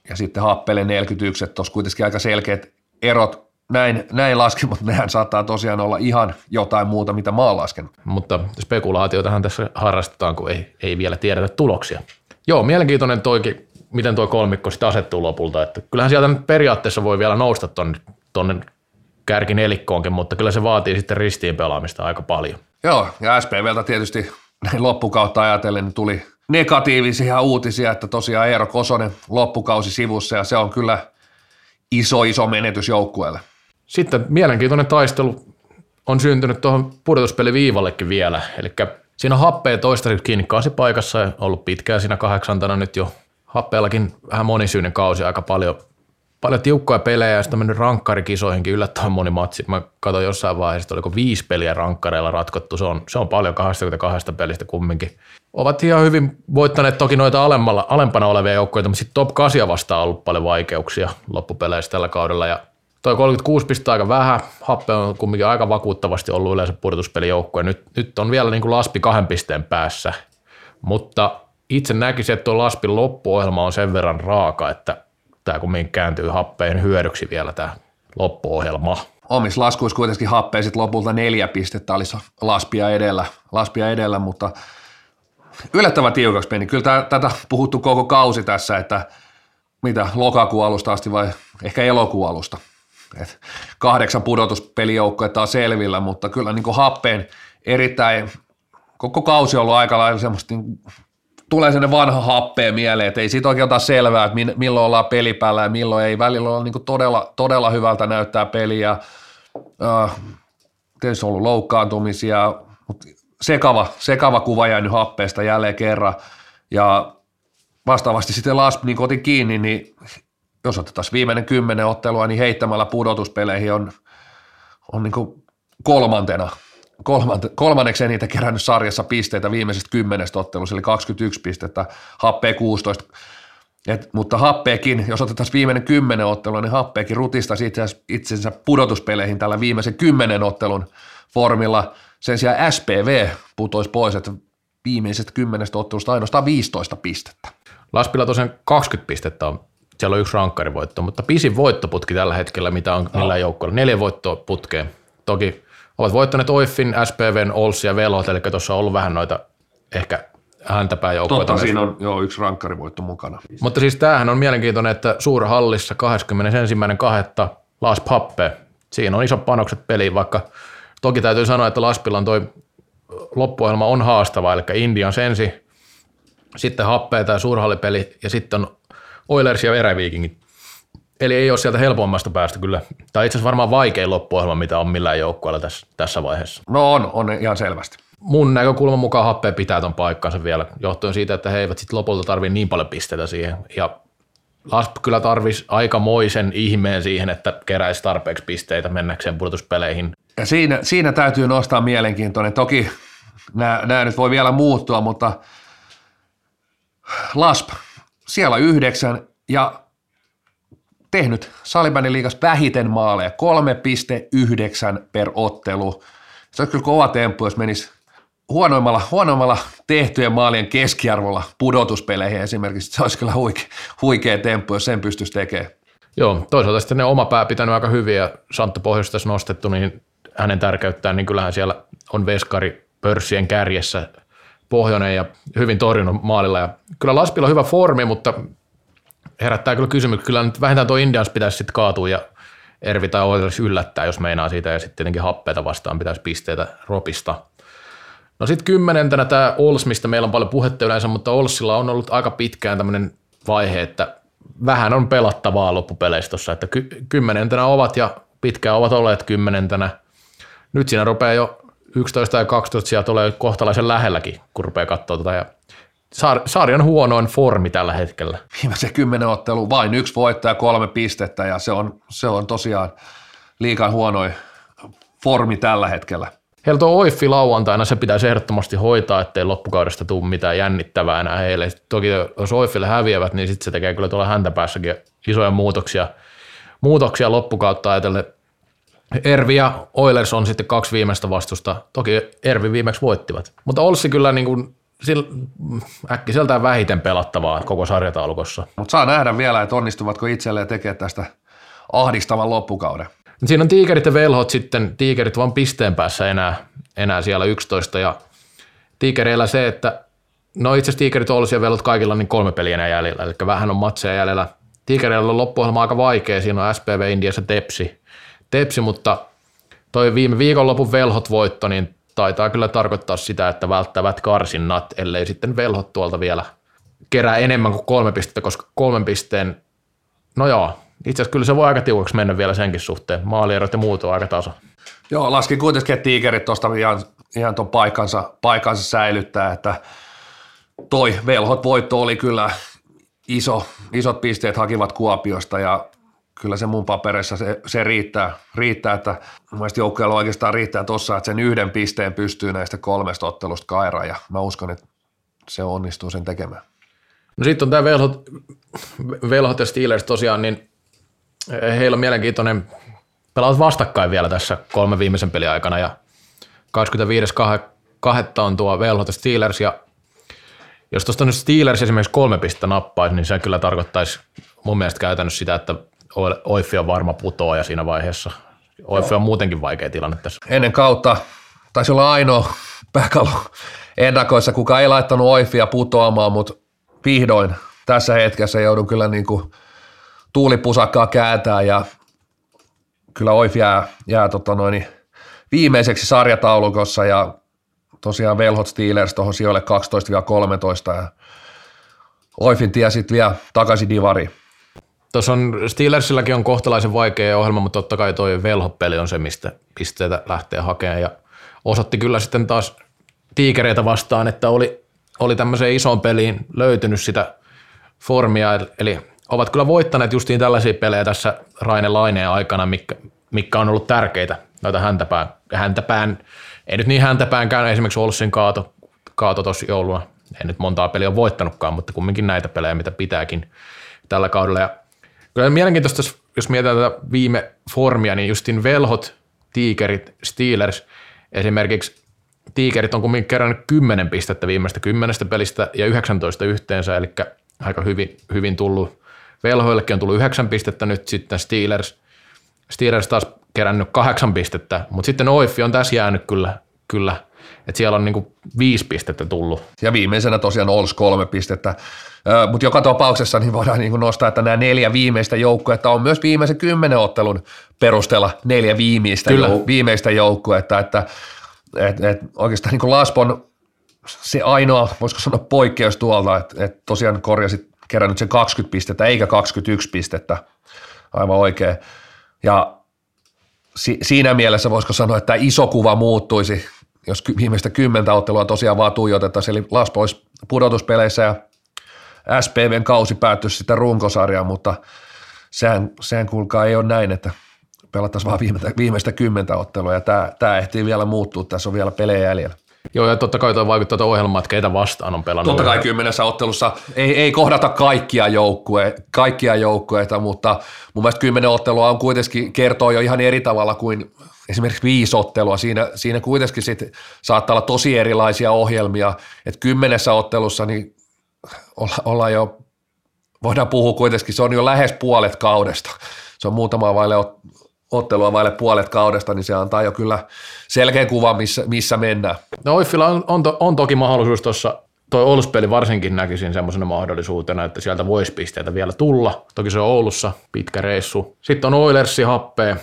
ja sitten Happele 41, että tuossa kuitenkin aika selkeät erot näin, näin laskin, mutta nehän saattaa tosiaan olla ihan jotain muuta, mitä mä oon laskenut. Mutta spekulaatiotahan tässä harrastetaan, kun ei, ei vielä tiedetä tuloksia. Joo, mielenkiintoinen toikin, miten tuo kolmikko sitten asettuu lopulta. Että kyllähän sieltä periaatteessa voi vielä nousta tuonne tonne kärkinelikkoonkin, mutta kyllä se vaatii sitten ristiin pelaamista aika paljon. Joo, ja SPVltä tietysti näin loppukautta ajatellen niin tuli negatiivisia uutisia, että tosiaan Eero Kosonen loppukausi sivussa, ja se on kyllä iso, iso menetys joukkueelle. Sitten mielenkiintoinen taistelu on syntynyt tuohon pudotuspeliviivallekin vielä, eli siinä on happea toistaiseksi kiinni paikassa ja ollut pitkään siinä kahdeksantana nyt jo happeellakin vähän monisyinen kausi, aika paljon, paljon tiukkoja pelejä ja sitten mennyt rankkarikisoihinkin yllättävän moni matsi. Mä katsoin jossain vaiheessa, että oliko viisi peliä rankkareilla ratkottu, se on, se on paljon 22 pelistä kumminkin. Ovat ihan hyvin voittaneet toki noita alemmalla, alempana olevia joukkoja, mutta sitten top 8 vastaan on ollut paljon vaikeuksia loppupeleissä tällä kaudella ja Toi 36 pistettä aika vähän, Happe on kumminkin aika vakuuttavasti ollut yleensä pudotuspelijoukkue. Nyt, nyt on vielä niin kuin Laspi kahden pisteen päässä, mutta itse näkisin, että tuo Laspin loppuohjelma on sen verran raaka, että tämä kumminkin kääntyy happeen hyödyksi vielä tämä loppuohjelma. Omissa laskuissa kuitenkin happeen sitten lopulta neljä pistettä olisi Laspia edellä, Laspia edellä mutta yllättävän tiukaksi meni. Kyllä tätä puhuttu koko kausi tässä, että mitä lokakuun alusta asti vai ehkä elokuun alusta – et kahdeksan pudotuspelijoukkoa on selvillä, mutta kyllä niin kuin happeen erittäin, koko kausi on ollut aika lailla semmoista, niin, tulee sinne vanha happeen mieleen, että ei siitä oikein ota selvää, että milloin ollaan pelipäällä ja milloin ei. Välillä on niin todella, todella hyvältä näyttää peliä. Äh, tietysti on ollut loukkaantumisia, mutta sekava, sekava kuva jäänyt happeesta jälleen kerran. Ja vastaavasti sitten Lasp niin kotin kiinni, niin jos otetaan viimeinen kymmenen ottelua, niin heittämällä pudotuspeleihin on, on niin kuin kolmantena, kolmante, kolmanneksi eniten kerännyt sarjassa pisteitä viimeisestä kymmenestä ottelusta, eli 21 pistettä, happee 16. Et, mutta happeekin, jos otetaan viimeinen kymmenen ottelua, niin happeekin rutista itsensä pudotuspeleihin tällä viimeisen kymmenen ottelun formilla. Sen sijaan SPV putoisi pois, että viimeisestä kymmenestä ottelusta ainoastaan 15 pistettä. Laspilla tosiaan 20 pistettä on siellä on yksi rankkarivoitto, mutta pisin voittoputki tällä hetkellä, mitä on millään joukkoilla. Neljä voittoa putkeen. Toki ovat voittaneet Oiffin, SPVn, Ols ja Velot, eli tuossa on ollut vähän noita ehkä häntäpää joukkoja. Totta, siinä on jo yksi rankkarivoitto mukana. Mutta siis tämähän on mielenkiintoinen, että Suurhallissa 21.2. Las Pappe. Siinä on isot panokset peliin, vaikka toki täytyy sanoa, että Laspilla on toi loppuohjelma on haastava, eli Indian sensi, sitten happea tai suurhallipeli ja sitten on Oilers ja Eräviikingit. Eli ei ole sieltä helpommasta päästä kyllä. Tai itse asiassa varmaan vaikein loppuohjelma, mitä on millään joukkueella tässä, tässä vaiheessa. No on, on ihan selvästi. Mun näkökulman mukaan happea pitää ton paikkansa vielä, johtuen siitä, että he eivät sitten lopulta tarvitse niin paljon pisteitä siihen. Ja Lasp kyllä tarvisi aikamoisen ihmeen siihen, että keräisi tarpeeksi pisteitä mennäkseen pudotuspeleihin. Ja siinä, siinä täytyy nostaa mielenkiintoinen. Toki nämä nyt voi vielä muuttua, mutta Lasp siellä yhdeksän ja tehnyt Salibanin liigas vähiten maaleja, 3,9 per ottelu. Se on kyllä kova temppu, jos menisi huonoimmalla, huonoimmalla tehtyjen maalien keskiarvolla pudotuspeleihin esimerkiksi. Se olisi kyllä huikea, huikea temppu, jos sen pystyisi tekemään. Joo, toisaalta sitten ne oma pää pitänyt aika hyvin ja Santta Pohjoista nostettu, niin hänen tärkeyttään, niin kyllähän siellä on veskari pörssien kärjessä – pohjoinen ja hyvin torjunut maalilla. Ja kyllä Laspilla on hyvä formi, mutta herättää kyllä kysymys. Kyllä nyt vähintään tuo Indians pitäisi sitten kaatua ja Ervi tai Oilers yllättää, jos meinaa siitä. Ja sitten tietenkin happeita vastaan pitäisi pisteitä ropista. No sitten kymmenentenä tämä Ols, mistä meillä on paljon puhetta yleensä, mutta Olsilla on ollut aika pitkään tämmöinen vaihe, että vähän on pelattavaa loppupeleissä tuossa, että ky- kymmenentenä ovat ja pitkään ovat olleet kymmenentenä. Nyt siinä rupeaa jo 11 ja 12 sieltä tulee kohtalaisen lähelläkin, kun rupeaa katsoa tätä. Ja sarjan huonoin formi tällä hetkellä. Viimeisen kymmenen ottelu vain yksi voitto ja kolme pistettä ja se on, se on tosiaan liikaa huonoin formi tällä hetkellä. Heillä tuo Oiffi lauantaina, se pitäisi ehdottomasti hoitaa, ettei loppukaudesta tule mitään jännittävää enää heille. Toki jos Oiffille häviävät, niin sitten se tekee kyllä tuolla häntäpäässäkin isoja muutoksia, muutoksia loppukautta ajatellen. Ervi ja Oilers on sitten kaksi viimeistä vastusta. Toki Ervi viimeksi voittivat. Mutta Olssi kyllä niin kuin äkkiseltään vähiten pelattavaa koko sarjataulukossa. Mutta saa nähdä vielä, että onnistuvatko itselleen tekemään tästä ahdistavan loppukauden. Siinä on tiikerit ja velhot sitten, tiikerit vaan pisteen päässä enää, enää siellä 11 ja tiikereillä se, että no itse asiassa tiikerit olisi ja velhot kaikilla niin kolme peliä enää jäljellä, eli vähän on matseja jäljellä. Tiikereillä on loppuohjelma aika vaikea, siinä on SPV Indiassa Tepsi, Tepsi mutta toi viime viikonlopun velhot voitto, niin taitaa kyllä tarkoittaa sitä, että välttävät karsinnat, ellei sitten velhot tuolta vielä kerää enemmän kuin kolme pistettä, koska kolmen pisteen, no joo, itse asiassa kyllä se voi aika tiukaksi mennä vielä senkin suhteen. Maalierot ja muut on aika taso. Joo, laskin kuitenkin, että tiikerit tuosta ihan, ihan tuon paikkansa, paikkansa säilyttää, että toi velhot voitto oli kyllä iso, isot pisteet hakivat Kuopiosta ja kyllä se mun paperissa se, se riittää, riittää, että mun joukkueella oikeastaan riittää tuossa, että sen yhden pisteen pystyy näistä kolmesta ottelusta kairaan ja mä uskon, että se onnistuu sen tekemään. No sitten on tämä velhot, velhot ja Steelers tosiaan, niin heillä on mielenkiintoinen, pelaavat vastakkain vielä tässä kolme viimeisen pelin aikana ja 25.2. on tuo velhot ja Steelers ja jos tuosta nyt Steelers esimerkiksi kolme pistettä nappaisi, niin se kyllä tarkoittaisi mun mielestä käytännössä sitä, että Oiffi on varma putoa ja siinä vaiheessa. Oiffi on muutenkin vaikea tilanne tässä. Ennen kautta taisi olla ainoa pääkalo ennakoissa, kuka ei laittanut Oiffia putoamaan, mutta vihdoin tässä hetkessä joudun kyllä niin kuin tuulipusakkaa kääntää ja kyllä Oif jää, jää tota noin, viimeiseksi sarjataulukossa ja tosiaan Velhot Steelers tuohon sijoille 12-13 ja Oifin tie sitten vielä takaisin divariin. Tuossa on, Steelersilläkin on kohtalaisen vaikea ohjelma, mutta totta kai toi velhopeli on se, mistä pisteitä lähtee hakemaan. Ja osoitti kyllä sitten taas tiikereitä vastaan, että oli, oli tämmöiseen isoon peliin löytynyt sitä formia, eli ovat kyllä voittaneet justiin tällaisia pelejä tässä Raine Laineen aikana, mikä, mikä on ollut tärkeitä noita häntäpään, häntäpään, ei nyt niin häntäpäänkään, esimerkiksi Olssin kaato, kaato tuossa jouluna, ei nyt montaa peliä ole voittanutkaan, mutta kumminkin näitä pelejä, mitä pitääkin tällä kaudella. Ja Kyllä mielenkiintoista, jos mietitään tätä viime formia, niin justin velhot, tiikerit, Steelers, esimerkiksi tiikerit on kumminkin kerännyt 10 pistettä viimeistä kymmenestä pelistä ja 19 yhteensä, eli aika hyvin, hyvin tullut. Velhoillekin on tullut 9 pistettä nyt sitten Steelers. Steelers taas kerännyt kahdeksan pistettä, mutta sitten Oiffi on tässä jäänyt kyllä, kyllä että siellä on niinku viisi pistettä tullut. Ja viimeisenä tosiaan Ols kolme pistettä. Mutta joka tapauksessa niin voidaan niin nostaa, että nämä neljä viimeistä joukkuetta on myös viimeisen kymmenen ottelun perusteella neljä viimeistä, Kyllä. Jou, viimeistä joukkuetta, että et, et oikeastaan niin Laspon se ainoa, voisiko sanoa poikkeus tuolta, että et tosiaan korjasit kerännyt sen 20 pistettä eikä 21 pistettä, aivan oikein. Ja si, siinä mielessä voisiko sanoa, että iso kuva muuttuisi, jos viimeistä kymmentä ottelua tosiaan vaan tuijotettaisiin, eli Laspo olisi pudotuspeleissä ja SPVn kausi päättyisi sitten runkosarjaan, mutta sehän, sehän kuulkaa ei ole näin, että pelattaisiin vaan viimeistä, viimeistä kymmentä ottelua ja tämä, tämä ehtii vielä muuttua, tässä on vielä pelejä jäljellä. Joo, ja totta kai toi vaikuttaa tuota ohjelmaa, että keitä vastaan on pelannut. Totta kai kymmenessä ottelussa ei, ei kohdata kaikkia, joukkue, kaikkia joukkueita, mutta mun mielestä kymmenen ottelua on kuitenkin kertoo jo ihan eri tavalla kuin esimerkiksi viisi ottelua. Siinä, siinä kuitenkin sit saattaa olla tosi erilaisia ohjelmia, että kymmenessä ottelussa niin olla, ollaan jo, voidaan puhua kuitenkin, se on jo lähes puolet kaudesta. Se on muutama vaille ottelua vaille puolet kaudesta, niin se antaa jo kyllä selkeän kuvan, missä, missä mennään. No Oiffilla on, on, to, on toki mahdollisuus tuossa, toi Ouluspeli varsinkin näkisin semmoisena mahdollisuutena, että sieltä voisi pisteitä vielä tulla. Toki se on Oulussa, pitkä reissu. Sitten on Oilersi happea,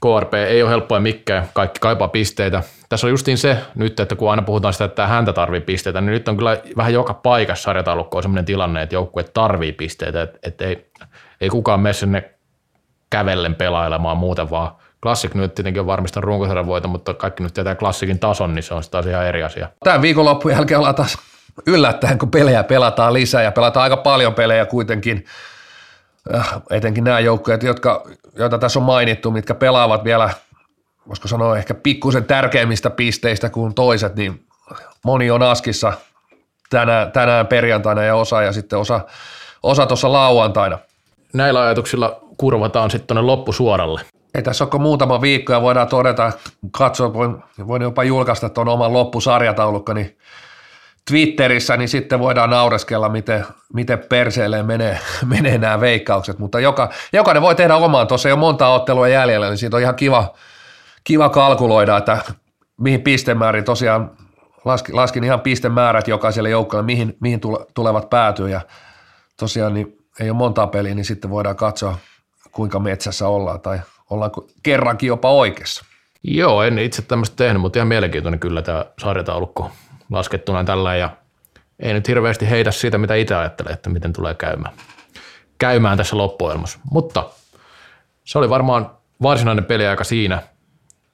KRP ei ole helppoa mikään, kaikki kaipaa pisteitä. Tässä on justiin se nyt, että kun aina puhutaan sitä, että häntä tarvii pisteitä, niin nyt on kyllä vähän joka paikassa sarjataulukko on sellainen tilanne, että joukkue tarvii pisteitä, että, että ei, ei kukaan mene sinne kävellen pelailemaan muuten, vaan Classic nyt tietenkin on varmistanut runkosarjan voiton, mutta kaikki nyt tietää Classicin tason, niin se on taas ihan eri asia. Tämän viikonlopun jälkeen ollaan taas yllättäen, kun pelejä pelataan lisää ja pelataan aika paljon pelejä kuitenkin, etenkin nämä joukkueet, jotka, joita tässä on mainittu, mitkä pelaavat vielä, voisiko sanoa ehkä pikkusen tärkeimmistä pisteistä kuin toiset, niin moni on askissa tänään, tänään perjantaina ja osa ja sitten osa, osa tuossa lauantaina. Näillä ajatuksilla kurvataan sitten tuonne loppusuoralle. Ei tässä ole muutama viikko ja voidaan todeta, katsoa, voin, voin jopa julkaista tuon oman loppusarjataulukko, niin Twitterissä, niin sitten voidaan naureskella, miten, miten perseelleen menee, menee nämä veikkaukset, mutta joka, jokainen voi tehdä omaan, tuossa ei ole monta ottelua jäljellä, niin siitä on ihan kiva, kiva kalkuloida, että mihin pistemäärin. Tosiaan laskin, laskin ihan pistemäärät jokaiselle joukkoille, mihin, mihin tulevat päätyä. Ja tosiaan niin ei ole montaa peliä, niin sitten voidaan katsoa, kuinka metsässä ollaan tai ollaanko kerrankin jopa oikeassa. Joo, en itse tämmöistä tehnyt, mutta ihan mielenkiintoinen kyllä tämä sarjataulukko laskettuna tällä ja ei nyt hirveästi heitä siitä, mitä itse ajattelee, että miten tulee käymään, käymään tässä loppuelmassa. Mutta se oli varmaan varsinainen peliaika siinä.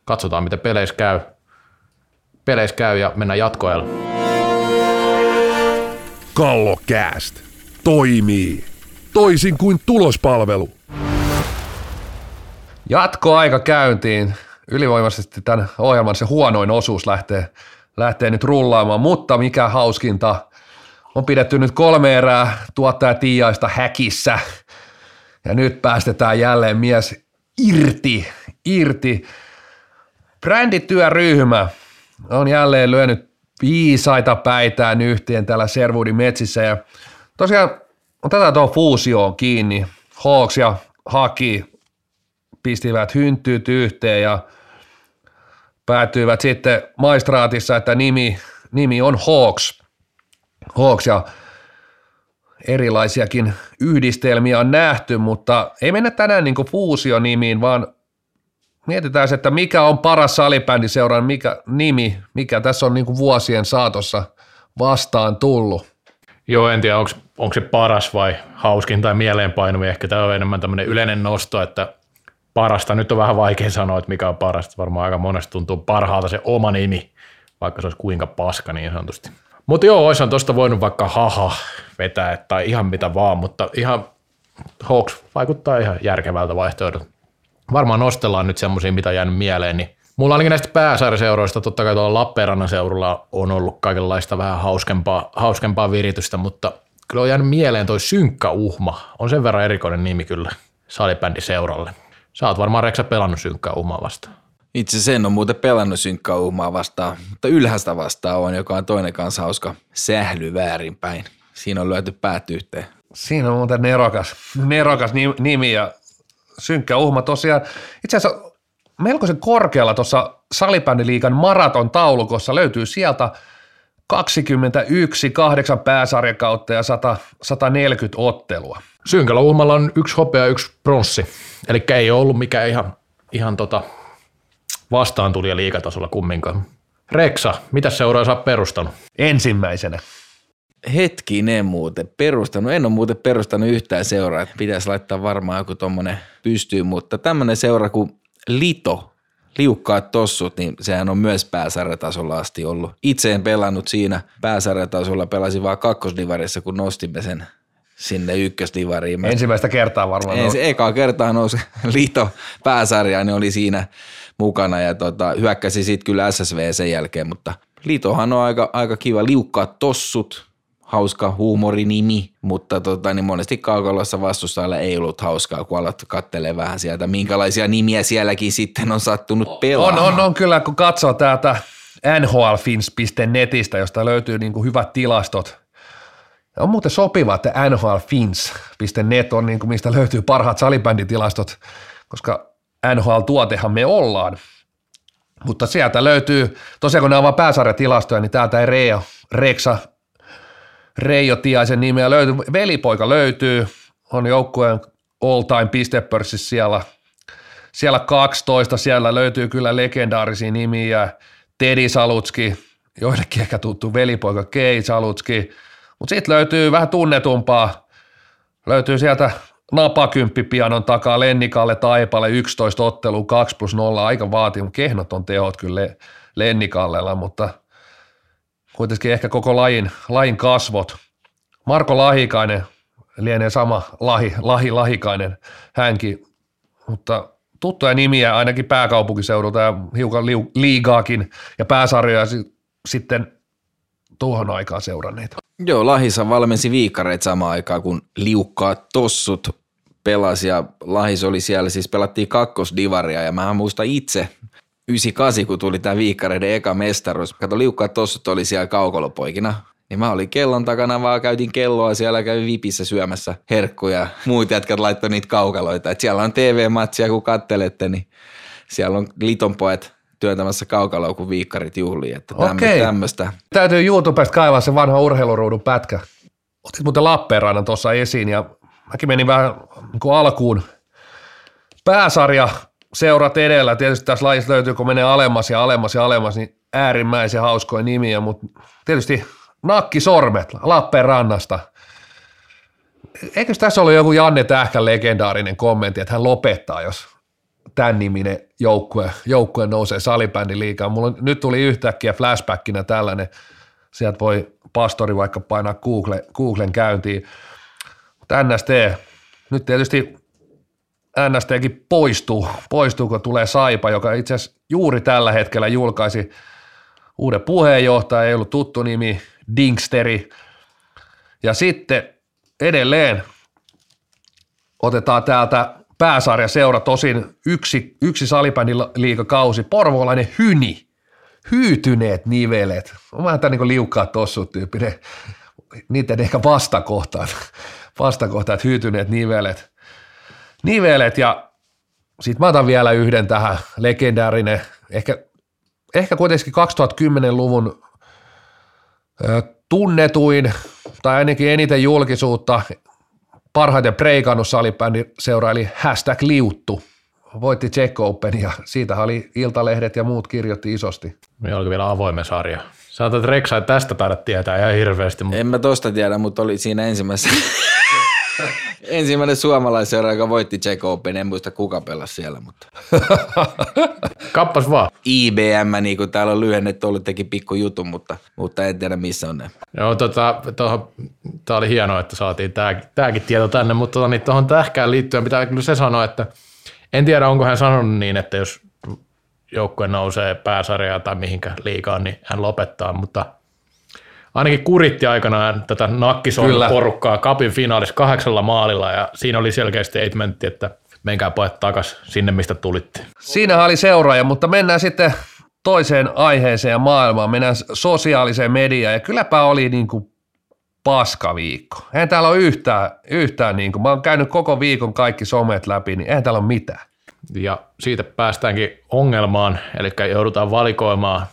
Katsotaan, miten peleissä käy. Peleissä käy ja mennään jatkoajalla. Kallokääst toimii toisin kuin tulospalvelu. Jatkoaika käyntiin. Ylivoimaisesti tämän ohjelman se huonoin osuus lähtee, lähtee nyt rullaamaan, mutta mikä hauskinta, on pidetty nyt kolme erää tuottaja Tiiaista häkissä ja nyt päästetään jälleen mies irti, irti. Brändityöryhmä on jälleen lyönyt viisaita päitään yhteen täällä Servuudin metsissä ja tosiaan tätä tuo fuusioon kiinni. Hawks ja Haki pistivät hynttyyt yhteen ja päätyivät sitten maistraatissa, että nimi, nimi on Hawks. Hawks ja erilaisiakin yhdistelmiä on nähty, mutta ei mennä tänään niin fuusionimiin, vaan mietitään, että mikä on paras salibändiseuran mikä, nimi, mikä tässä on niin vuosien saatossa vastaan tullut. Joo, en tiedä, onko se paras vai hauskin tai mieleenpainuvin. Ehkä tämä on enemmän tämmöinen yleinen nosto, että parasta. Nyt on vähän vaikea sanoa, että mikä on parasta. Varmaan aika monesta tuntuu parhaalta se oma nimi, vaikka se olisi kuinka paska niin sanotusti. Mutta joo, olisihan tuosta voinut vaikka haha vetää tai ihan mitä vaan, mutta ihan Hawks vaikuttaa ihan järkevältä vaihtoehdolta. Varmaan nostellaan nyt semmoisia, mitä on jäänyt mieleen, niin Mulla ainakin näistä pääsarjaseuroista, totta kai tuolla Lappeenrannan seurulla on ollut kaikenlaista vähän hauskempaa, hauskempaa viritystä, mutta kyllä on jäänyt mieleen toi Synkkä Uhma. On sen verran erikoinen nimi kyllä salibändiseuralle. Sä oot varmaan Reksa pelannut synkkää umaa vastaan. Itse sen on muuten pelannut synkkää umaa vastaan, mutta ylhäistä vastaan on, joka on toinen kanssa hauska sähly väärinpäin. Siinä on lyöty päät yhteen. Siinä on muuten nerokas, nerokas nimi ja synkkä uhma tosiaan. Itse asiassa melkoisen korkealla tuossa salibändiliikan maraton taulukossa löytyy sieltä 21, kahdeksan pääsarjakautta ja 100, 140 ottelua. Synkällä uhmalla on yksi hopea ja yksi pronssi. Eli ei ole ollut mikään ihan, ihan tota vastaan tuli liikatasolla kumminkaan. Reksa, mitä seuraa sä perustanut? Ensimmäisenä. Hetkinen muuten perustanut. En ole muuten perustanut yhtään seuraa. Pitäisi laittaa varmaan joku tuommoinen pystyyn, mutta tämmöinen seura kuin Lito, liukkaat tossut, niin sehän on myös pääsarjatasolla asti ollut. Itse en pelannut siinä pääsarjatasolla, pelasin vaan kakkosdivarissa, kun nostimme sen sinne ykkösdivariin. Ensimmäistä kertaa varmaan. Ensi, ekaa kertaa nousi liito pääsarjaan, niin oli siinä mukana ja tota, hyökkäsi sitten kyllä SSV sen jälkeen, mutta liitohan on aika, aika kiva, liukkaat tossut, hauska huumorinimi, mutta tota, niin monesti kaukalossa vastustajalle ei ollut hauskaa, kun alat kattelee vähän sieltä, minkälaisia nimiä sielläkin sitten on sattunut pelaamaan. On, on, on kyllä, kun katsoo täältä nhlfins.netistä, josta löytyy niin kuin hyvät tilastot – on muuten sopiva, että nhlfins.net on niin kuin mistä löytyy parhaat salibänditilastot, koska NHL-tuotehan me ollaan. Mutta sieltä löytyy, tosiaan kun nämä on vain pääsarjatilastoja, niin täältä ei Reo, Reksa, Reijo Tiaisen nimeä löytyy. Velipoika löytyy, on joukkueen all time pistepörssissä siellä, siellä 12, siellä löytyy kyllä legendaarisia nimiä, Tedi Salutski, joillekin ehkä tuttu velipoika Kei Salutski, mutta sitten löytyy vähän tunnetumpaa, löytyy sieltä napakymppipianon takaa Lennikalle Taipalle 11 ottelu 2 plus 0, aika vaatimus, kehnot on tehot kyllä Lennikallella, mutta kuitenkin ehkä koko lajin, lajin kasvot. Marko Lahikainen, lienee sama Lahi, Lahi Lahikainen hänkin, mutta tuttuja nimiä ainakin pääkaupunkiseudulta ja hiukan liu, liigaakin ja pääsarjoja sitten tuohon aikaan seuranneita. Joo, Lahisa valmensi viikkareita samaan aikaan, kun liukkaat tossut pelasi ja Lahis oli siellä, siis pelattiin kakkosdivaria ja mä muistan itse 98, kun tuli tämä viikkareiden eka mestaruus. Kato, liukkaat tossut oli siellä kaukolopoikina. Niin mä olin kellon takana, vaan käytin kelloa siellä, kävin vipissä syömässä herkkuja. Muut jätkät laittoi niitä kaukaloita. Et siellä on TV-matsia, kun kattelette, niin siellä on litonpojat työntämässä kaukaloa, kun viikkarit juhlii. Että Okei. tämmöistä. Täytyy YouTubesta kaivaa se vanha urheiluruudun pätkä. Otit muuten Lappeenrannan tuossa esiin ja mäkin menin vähän niin kuin alkuun. Pääsarja seurat edellä. Tietysti tässä lajissa löytyy, kun menee alemmas ja alemmas ja alemmas, niin äärimmäisen hauskoja nimiä, mutta tietysti Nakki Sormet Lappeenrannasta. Eikö tässä ollut joku Janne Tähkän legendaarinen kommentti, että hän lopettaa, jos tämän niminen joukkue, joukkue nousee salibändin liikaa. Mulla nyt tuli yhtäkkiä flashbackinä tällainen, sieltä voi pastori vaikka painaa Google, Googlen käyntiin. Mutta NST, nyt tietysti NSTkin poistuu, poistuu, kun tulee Saipa, joka itse asiassa juuri tällä hetkellä julkaisi uuden puheenjohtajan, ei ollut tuttu nimi, Dingsteri. Ja sitten edelleen otetaan täältä pääsarjaseura, tosin yksi, yksi salibändin liikakausi, porvoolainen Hyni, hyytyneet nivelet, on vähän tämä niin liukkaat tossut tyyppinen, niiden ehkä vastakohtaan, vastakohtaan, että hyytyneet nivelet, nivelet ja sitten mä otan vielä yhden tähän, legendaarinen, ehkä, ehkä kuitenkin 2010-luvun tunnetuin tai ainakin eniten julkisuutta parhaiten preikannut salibändin seura, eli hashtag liuttu. Voitti Czech Open ja siitä oli Iltalehdet ja muut kirjoitti isosti. Meillä oli vielä avoimen sarja. Saatat Reksa, että tästä taidat tietää ihan hirveästi. Mutta... En mä tosta tiedä, mutta oli siinä ensimmäisessä Ensimmäinen suomalaisseura, joka voitti Czech Open, en muista kuka pelasi siellä, mutta... Kappas vaan. IBM, niin kuin täällä on lyhennetty, ollut teki pikku jutun, mutta, mutta en tiedä missä on ne. Joo, tota, tämä oli hienoa, että saatiin tämäkin tieto tänne, mutta tota, niin tuohon tähkään liittyen pitää kyllä se sanoa, että en tiedä, onko hän sanonut niin, että jos joukkue nousee pääsarjaa tai mihinkä liikaa, niin hän lopettaa, mutta – ainakin kuritti aikanaan tätä Nakkison Kyllä. porukkaa kapin finaalissa kahdeksalla maalilla ja siinä oli selkeä statementti, että menkää pojat takas sinne, mistä tulitte. Siinä oli seuraaja, mutta mennään sitten toiseen aiheeseen ja maailmaan, mennään sosiaaliseen mediaan ja kylläpä oli niin kuin paskaviikko. Eihän täällä ole yhtään, yhtään niin kuin, mä oon käynyt koko viikon kaikki somet läpi, niin eihän täällä ole mitään. Ja siitä päästäänkin ongelmaan, eli joudutaan valikoimaan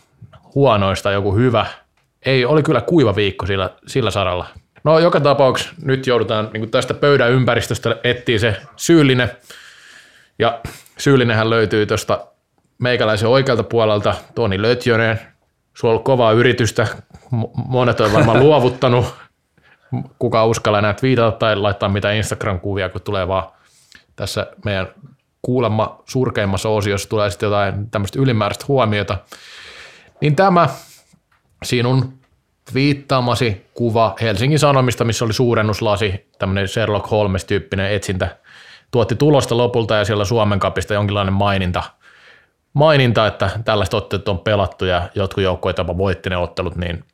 huonoista joku hyvä – ei, oli kyllä kuiva viikko sillä, sillä saralla. No joka tapauksessa nyt joudutaan niin tästä pöydän ympäristöstä etsiä se syyllinen. Ja syyllinenhän löytyy tuosta meikäläisen oikealta puolelta, Toni Lötjönen. Sulla on ollut kovaa yritystä, monet on varmaan luovuttanut. Kuka uskalla näitä viitata tai laittaa mitä Instagram-kuvia, kun tulee vaan tässä meidän kuulemma surkeimmassa osiossa tulee sitten jotain tämmöistä ylimääräistä huomiota. Niin tämä sinun viittaamasi kuva Helsingin Sanomista, missä oli suurennuslasi, tämmöinen Sherlock Holmes-tyyppinen etsintä, tuotti tulosta lopulta ja siellä Suomen kapista jonkinlainen maininta, maininta että tällaiset otteet on pelattu ja jotkut joukkueet jopa voitti ne ottelut, niin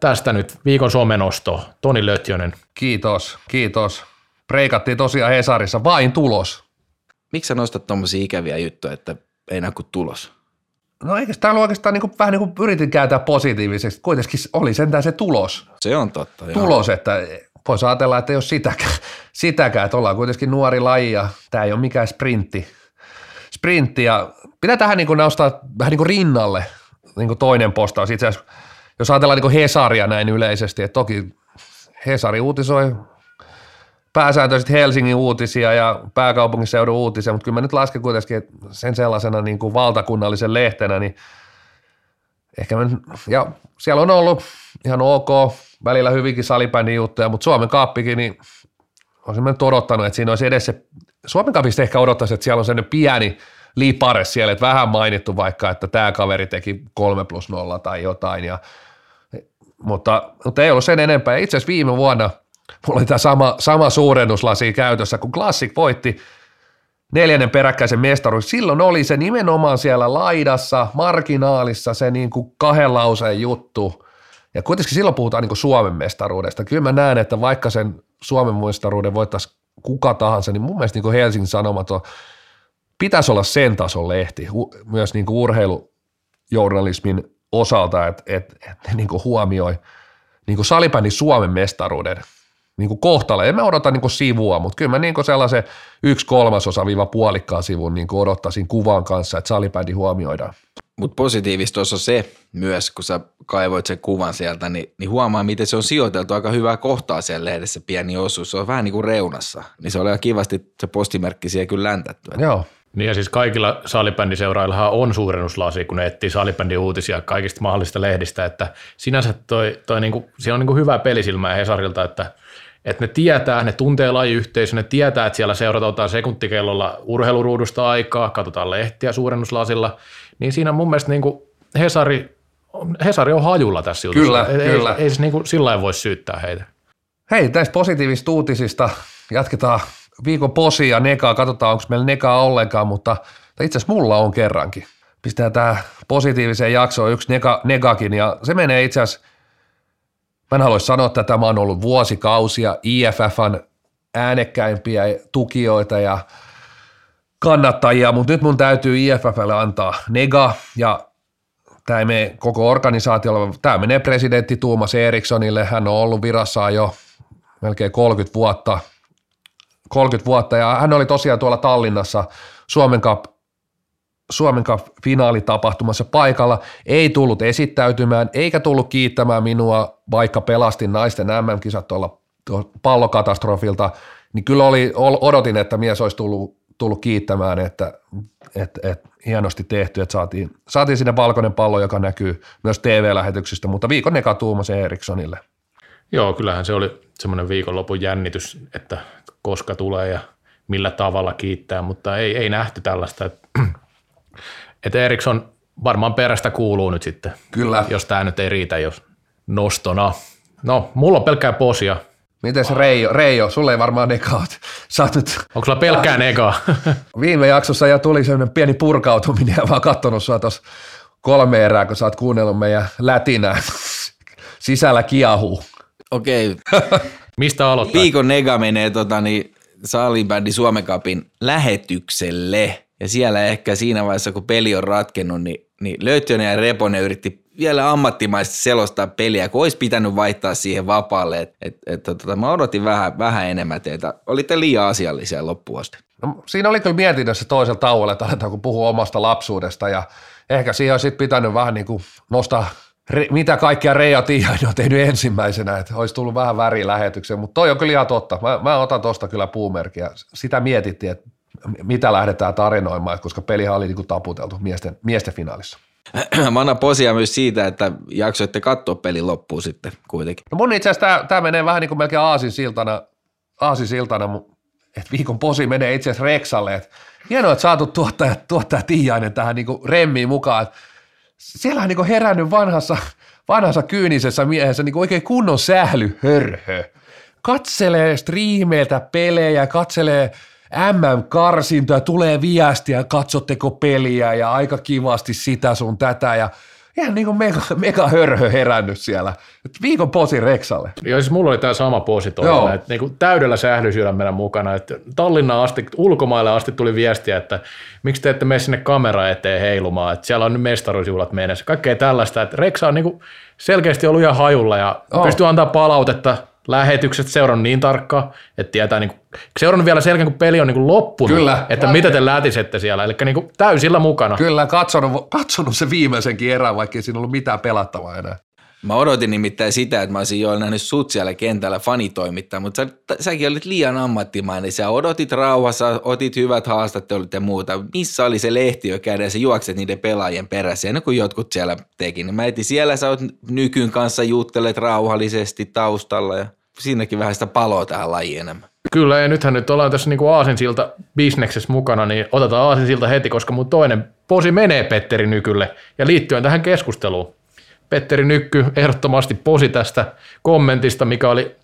tästä nyt viikon Suomen osto, Toni Lötjönen. Kiitos, kiitos. Preikattiin tosiaan Hesarissa vain tulos. Miksi sä nostat tuommoisia ikäviä juttuja, että ei näy kuin tulos? No eikö ollut oikeastaan niin kuin, vähän niin kuin yritin kääntää positiivisesti, kuitenkin oli sentään se tulos. Se on totta. Tulos, joo. että voisi ajatella, että ei ole sitäkään, sitäkään, että ollaan kuitenkin nuori laji ja tämä ei ole mikään sprintti. sprintti ja pitää tähän niin kuin nostaa vähän niin kuin rinnalle niin kuin toinen postaus. Itse asiassa, jos ajatellaan niin kuin Hesaria näin yleisesti, että toki Hesari uutisoi pääsääntöisesti Helsingin uutisia ja pääkaupunkiseudun uutisia, mutta kyllä mä nyt lasken kuitenkin sen sellaisena niin kuin valtakunnallisen lehtenä, niin ehkä me, ja siellä on ollut ihan ok, välillä hyvinkin salibändin juttuja, mutta Suomen kaappikin, niin olisin mä nyt odottanut, että siinä olisi edes se, Suomen kaapista ehkä odottaisi, että siellä on sellainen pieni liipare siellä, että vähän mainittu vaikka, että tämä kaveri teki 3 plus 0 tai jotain, ja, mutta, mutta ei ollut sen enempää. Itse asiassa viime vuonna mulla oli tämä sama, sama suurennuslasi käytössä, kun Classic voitti neljännen peräkkäisen mestaruus. Silloin oli se nimenomaan siellä laidassa, marginaalissa se niin kuin kahden lauseen juttu. Ja kuitenkin silloin puhutaan niin kuin Suomen mestaruudesta. Kyllä mä näen, että vaikka sen Suomen mestaruuden voittaisi kuka tahansa, niin mun mielestä niin kuin Helsingin Sanomat on, pitäisi olla sen tason lehti, myös niin kuin urheilujournalismin osalta, että, että, että ne niin kuin huomioi niin kuin salibändin Suomen mestaruuden niin kuin kohtalo. En mä odota niin kuin sivua, mutta kyllä mä niin kuin sellaisen yksi kolmasosa viiva puolikkaan sivun niin kuin odottaisin kuvan kanssa, että salibändi huomioidaan. Mutta positiivista on se myös, kun sä kaivoit sen kuvan sieltä, niin, niin huomaa, miten se on sijoiteltu aika hyvää kohtaa siellä lehdessä, pieni osuus. Se on vähän niin kuin reunassa. Niin se oli aika kivasti se postimerkki siellä kyllä läntätty. Joo. Niin ja siis kaikilla salibändiseuraillahan on suurennuslasi, kun ne etsii salibändin uutisia kaikista mahdollisista lehdistä, että sinänsä toi, toi niinku, siellä on niinku hyvä pelisilmä Hesarilta, että, että ne tietää, ne tuntee lajiyhteisön, ne tietää, että siellä seurataan sekuntikellolla urheiluruudusta aikaa, katsotaan lehtiä suurennuslasilla, niin siinä mun mielestä niinku Hesari, Hesari on hajulla tässä jutussa. Kyllä, ei, kyllä. Ei, ei se niinku sillä voi syyttää heitä. Hei, näistä positiivisista uutisista jatketaan viikon posi ja nekaa, katsotaan onko meillä nekaa ollenkaan, mutta itse asiassa mulla on kerrankin. Pistää tämä positiiviseen jaksoon yksi nega, negakin ja se menee itse asiassa, mä en haluaisi sanoa, että tämä on ollut vuosikausia IFFn äänekkäimpiä tukijoita ja kannattajia, mutta nyt mun täytyy IFFlle antaa nega ja tämä ei mene koko organisaatiolle, tämä menee presidentti Tuomas Erikssonille, hän on ollut virassaan jo melkein 30 vuotta, 30 vuotta ja hän oli tosiaan tuolla Tallinnassa Suomen Cup Suomen finaalitapahtumassa paikalla, ei tullut esittäytymään eikä tullut kiittämään minua, vaikka pelastin naisten MM-kisat tuolla pallokatastrofilta, niin kyllä oli, odotin, että mies olisi tullut, tullut kiittämään, että et, et, hienosti tehty, että saatiin, saatiin sinne valkoinen pallo, joka näkyy myös TV-lähetyksistä, mutta viikon eka Tuumas Erikssonille. Joo, kyllähän se oli semmoinen viikonlopun jännitys, että koska tulee ja millä tavalla kiittää, mutta ei, ei nähty tällaista. Että, että Eriksson varmaan perästä kuuluu nyt sitten, Kyllä. jos tämä nyt ei riitä jos nostona. No, mulla on pelkkää posia. Mites Reijo? Reijo, sulle ei varmaan oot nyt Onko sulla pelkkää negaa? viime jaksossa ja tuli sellainen pieni purkautuminen ja mä oon kattonut sua tuossa kolme erää, kun sä oot kuunnellut meidän lätinää. Sisällä kiahuu. Okei, Mistä aloittaa? viikon nega menee tota, niin, salibändi Suomen Cupin lähetykselle. Ja siellä ehkä siinä vaiheessa, kun peli on ratkennut, niin, niin Löytjönen ja Reponen yritti vielä ammattimaisesti selostaa peliä, kun olisi pitänyt vaihtaa siihen vapaalle. Et, et, et, tota, mä odotin vähän, vähän enemmän teitä. Olitte liian asiallisia loppuun asti. No, siinä oli kyllä mietinnössä toisella tauolla, että aletaanko puhua omasta lapsuudesta ja ehkä siihen olisi pitänyt vähän niin kuin nostaa, re, mitä kaikkea Reija Tiihainen on tehnyt ensimmäisenä, että olisi tullut vähän väriä lähetykseen, mutta toi on kyllä ihan totta. Mä, mä otan tuosta kyllä puumerkiä. Sitä mietittiin, että mitä lähdetään tarinoimaan, koska pelihan oli niin kuin taputeltu miesten, miesten finaalissa. Mä annan posia myös siitä, että jaksoitte katsoa pelin loppuun sitten kuitenkin. No mun itse asiassa tämä menee vähän niin kuin melkein aasinsiltana, aasinsiltana että viikon posi menee itse asiassa Reksalle. Et hienoa, että saatu tuottaja, tuottaja Tiihainen tähän niin kuin remmiin mukaan. Siellä on niin kuin herännyt vanhassa, vanhassa kyynisessä miehessä niin kuin oikein kunnon sählyhörhö. Katselee striimeiltä pelejä, katselee MM-karsintoja, tulee viestiä, katsotteko peliä ja aika kivasti sitä sun tätä ja ihan niin kuin mega, mega hörhö herännyt siellä. Et viikon posi Reksalle. Joo, siis mulla oli tämä sama posi toisella, että niinku täydellä sählysydämellä mukana. Että Tallinnaan asti, ulkomaille asti tuli viestiä, että miksi te ette mene sinne kamera eteen heilumaan, että siellä on nyt mestaruusjuhlat mennessä. Kaikkea tällaista, että Reksa on niinku selkeästi ollut ihan hajulla ja Joo. pystyy antaa palautetta lähetykset seurannut niin tarkkaan, että tietää, niin seurannut vielä sen jälkeen, kun peli on niin loppunut, Kyllä. että mitä te lätisette siellä, eli niin täysillä mukana. Kyllä, katsonut, katsonut se viimeisenkin erän, vaikka ei siinä ollut mitään pelattavaa enää. Mä odotin nimittäin sitä, että mä olisin jo nähnyt sut siellä kentällä fanitoimittaa, mutta sä, säkin olit liian ammattimainen. Sä odotit rauhassa, otit hyvät haastattelut ja muuta. Missä oli se lehti jo kädessä, juokset niiden pelaajien perässä, ennen kuin jotkut siellä teki. Niin mä etin siellä, sä oot nykyn kanssa juttelet rauhallisesti taustalla ja siinäkin vähän sitä paloa tähän lajiin enemmän. Kyllä, ja nythän nyt ollaan tässä niin kuin Aasinsilta bisneksessä mukana, niin otetaan Aasinsilta heti, koska mun toinen posi menee Petteri Nykylle. Ja liittyen tähän keskusteluun, Petteri Nykky ehdottomasti posi tästä kommentista, mikä oli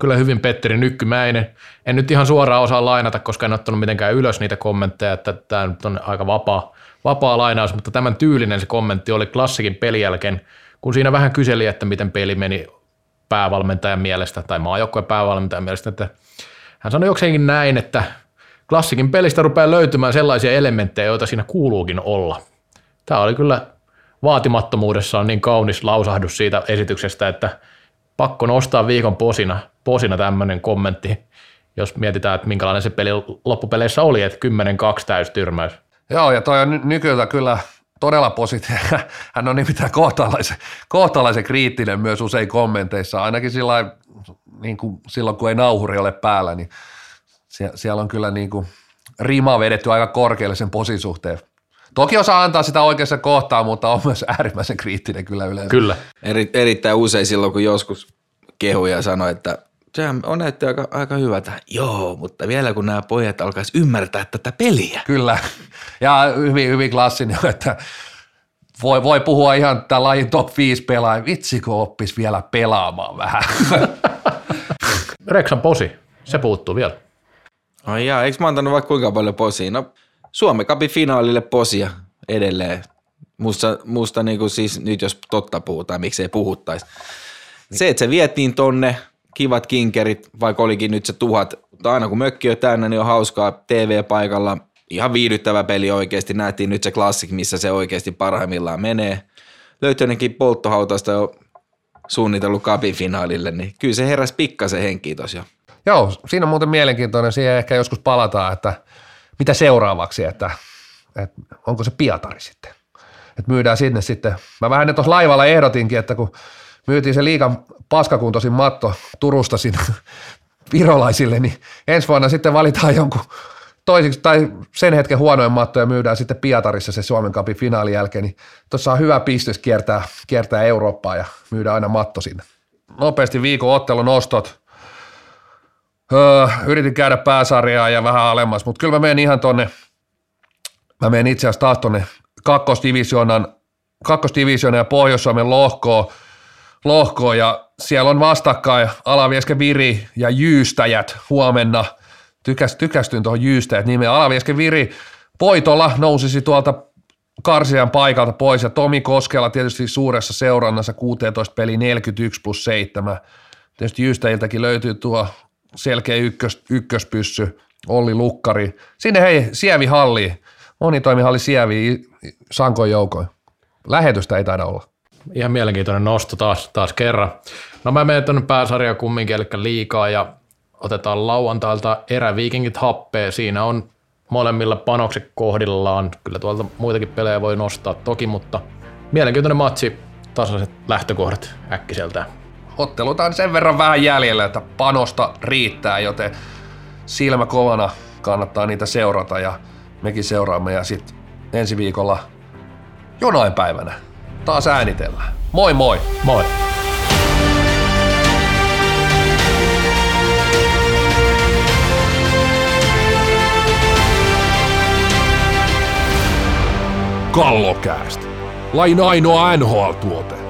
kyllä hyvin Petteri Nykkymäinen. En nyt ihan suoraan osaa lainata, koska en ottanut mitenkään ylös niitä kommentteja, että tämä nyt on aika vapaa, vapaa lainaus, mutta tämän tyylinen se kommentti oli klassikin pelin jälkeen, kun siinä vähän kyseli, että miten peli meni päävalmentajan mielestä tai maajoukkueen päävalmentajan mielestä, että hän sanoi jokseenkin näin, että klassikin pelistä rupeaa löytymään sellaisia elementtejä, joita siinä kuuluukin olla. Tämä oli kyllä vaatimattomuudessaan niin kaunis lausahdus siitä esityksestä, että pakko nostaa viikon posina, posina tämmöinen kommentti, jos mietitään, että minkälainen se peli loppupeleissä oli, että 10-2 täystyrmäys. Joo, ja toi on nykyltä kyllä todella positiivinen. Hän on nimittäin kohtalaisen, kohtalaisen kriittinen myös usein kommenteissa, ainakin sillä niin kuin silloin, kun ei nauhuri ole päällä, niin siellä on kyllä niin kuin rima vedetty aika korkealle sen posisuhteen. Toki osaa antaa sitä oikeassa kohtaa, mutta on myös äärimmäisen kriittinen kyllä yleensä. Kyllä. Eri, erittäin usein silloin, kun joskus kehuja sanoi, että sehän on näytti aika, aika hyvältä. Joo, mutta vielä kun nämä pojat alkaisi ymmärtää tätä peliä. Kyllä, ja hyvin, hyvin klassinen, että voi, voi puhua ihan tämän lajin top 5 pelaaja. Vitsi, kun oppis vielä pelaamaan vähän. Reksan posi, se puuttuu vielä. Ai jaa, eikö mä antanut vaikka kuinka paljon posia? No Suomen Cupin finaalille posia edelleen. Musta, musta niin kuin siis nyt jos totta puhutaan, miksei puhuttaisi. Se, että se vietiin tonne, kivat kinkerit, vaikka olikin nyt se tuhat, mutta aina kun mökki on täynnä, niin on hauskaa TV-paikalla. Ihan viihdyttävä peli oikeasti. Nähtiin nyt se klassik, missä se oikeasti parhaimmillaan menee. Löytyinenkin polttohautasta jo suunnitellut kapin finaalille, niin kyllä se heräsi pikkasen henki tosiaan. Joo, siinä on muuten mielenkiintoinen. Siihen ehkä joskus palataan, että mitä seuraavaksi, että, että onko se Pietari sitten. Että myydään sinne sitten. Mä vähän tuossa laivalla ehdotinkin, että kun myytiin se liikan paskakuntoisin matto Turusta sinne virolaisille, niin ensi vuonna sitten valitaan jonkun toisiksi, tai sen hetken huonoin matto ja myydään sitten Pietarissa se Suomen Cupin finaalin jälkeen, niin tuossa on hyvä pistys kiertää, kiertää Eurooppaa ja myydään aina matto sinne. Nopeasti viikon ottelun ostot. Öö, yritin käydä pääsarjaa ja vähän alemmas, mutta kyllä mä menen ihan tonne, mä menen itse asiassa taas tonne kakkosdivisioonan, kakkosdivisioonan ja Pohjois-Suomen lohkoon, lohkoon ja siellä on vastakkain Alavieske Viri ja Jyystäjät huomenna. Tykäs, tykästyin tuohon Jyystäjät nimeen. Alavieske Viri Poitola nousisi tuolta Karsian paikalta pois ja Tomi Koskela tietysti suuressa seurannassa 16 peli 41 plus 7. Tietysti Jyystäjiltäkin löytyy tuo selkeä ykkös, ykköspyssy, Olli Lukkari. Sinne hei, Sievi Halli, monitoimihalli Sievi Sankon joukoin. Lähetystä ei taida olla. Ihan mielenkiintoinen nosto taas, taas kerran. No mä menen tuonne pääsarjaan kumminkin, eli liikaa ja otetaan lauantailta eräviikingit happea. Siinä on molemmilla panokset kohdillaan. Kyllä tuolta muitakin pelejä voi nostaa toki, mutta mielenkiintoinen matsi, tasaiset lähtökohdat äkkiseltään. Ottelutaan sen verran vähän jäljellä, että panosta riittää, joten silmä kovana kannattaa niitä seurata ja mekin seuraamme ja sitten ensi viikolla jonain päivänä taas äänitellään. Moi moi! Moi! Kallokääst. Lain ainoa NHL-tuote.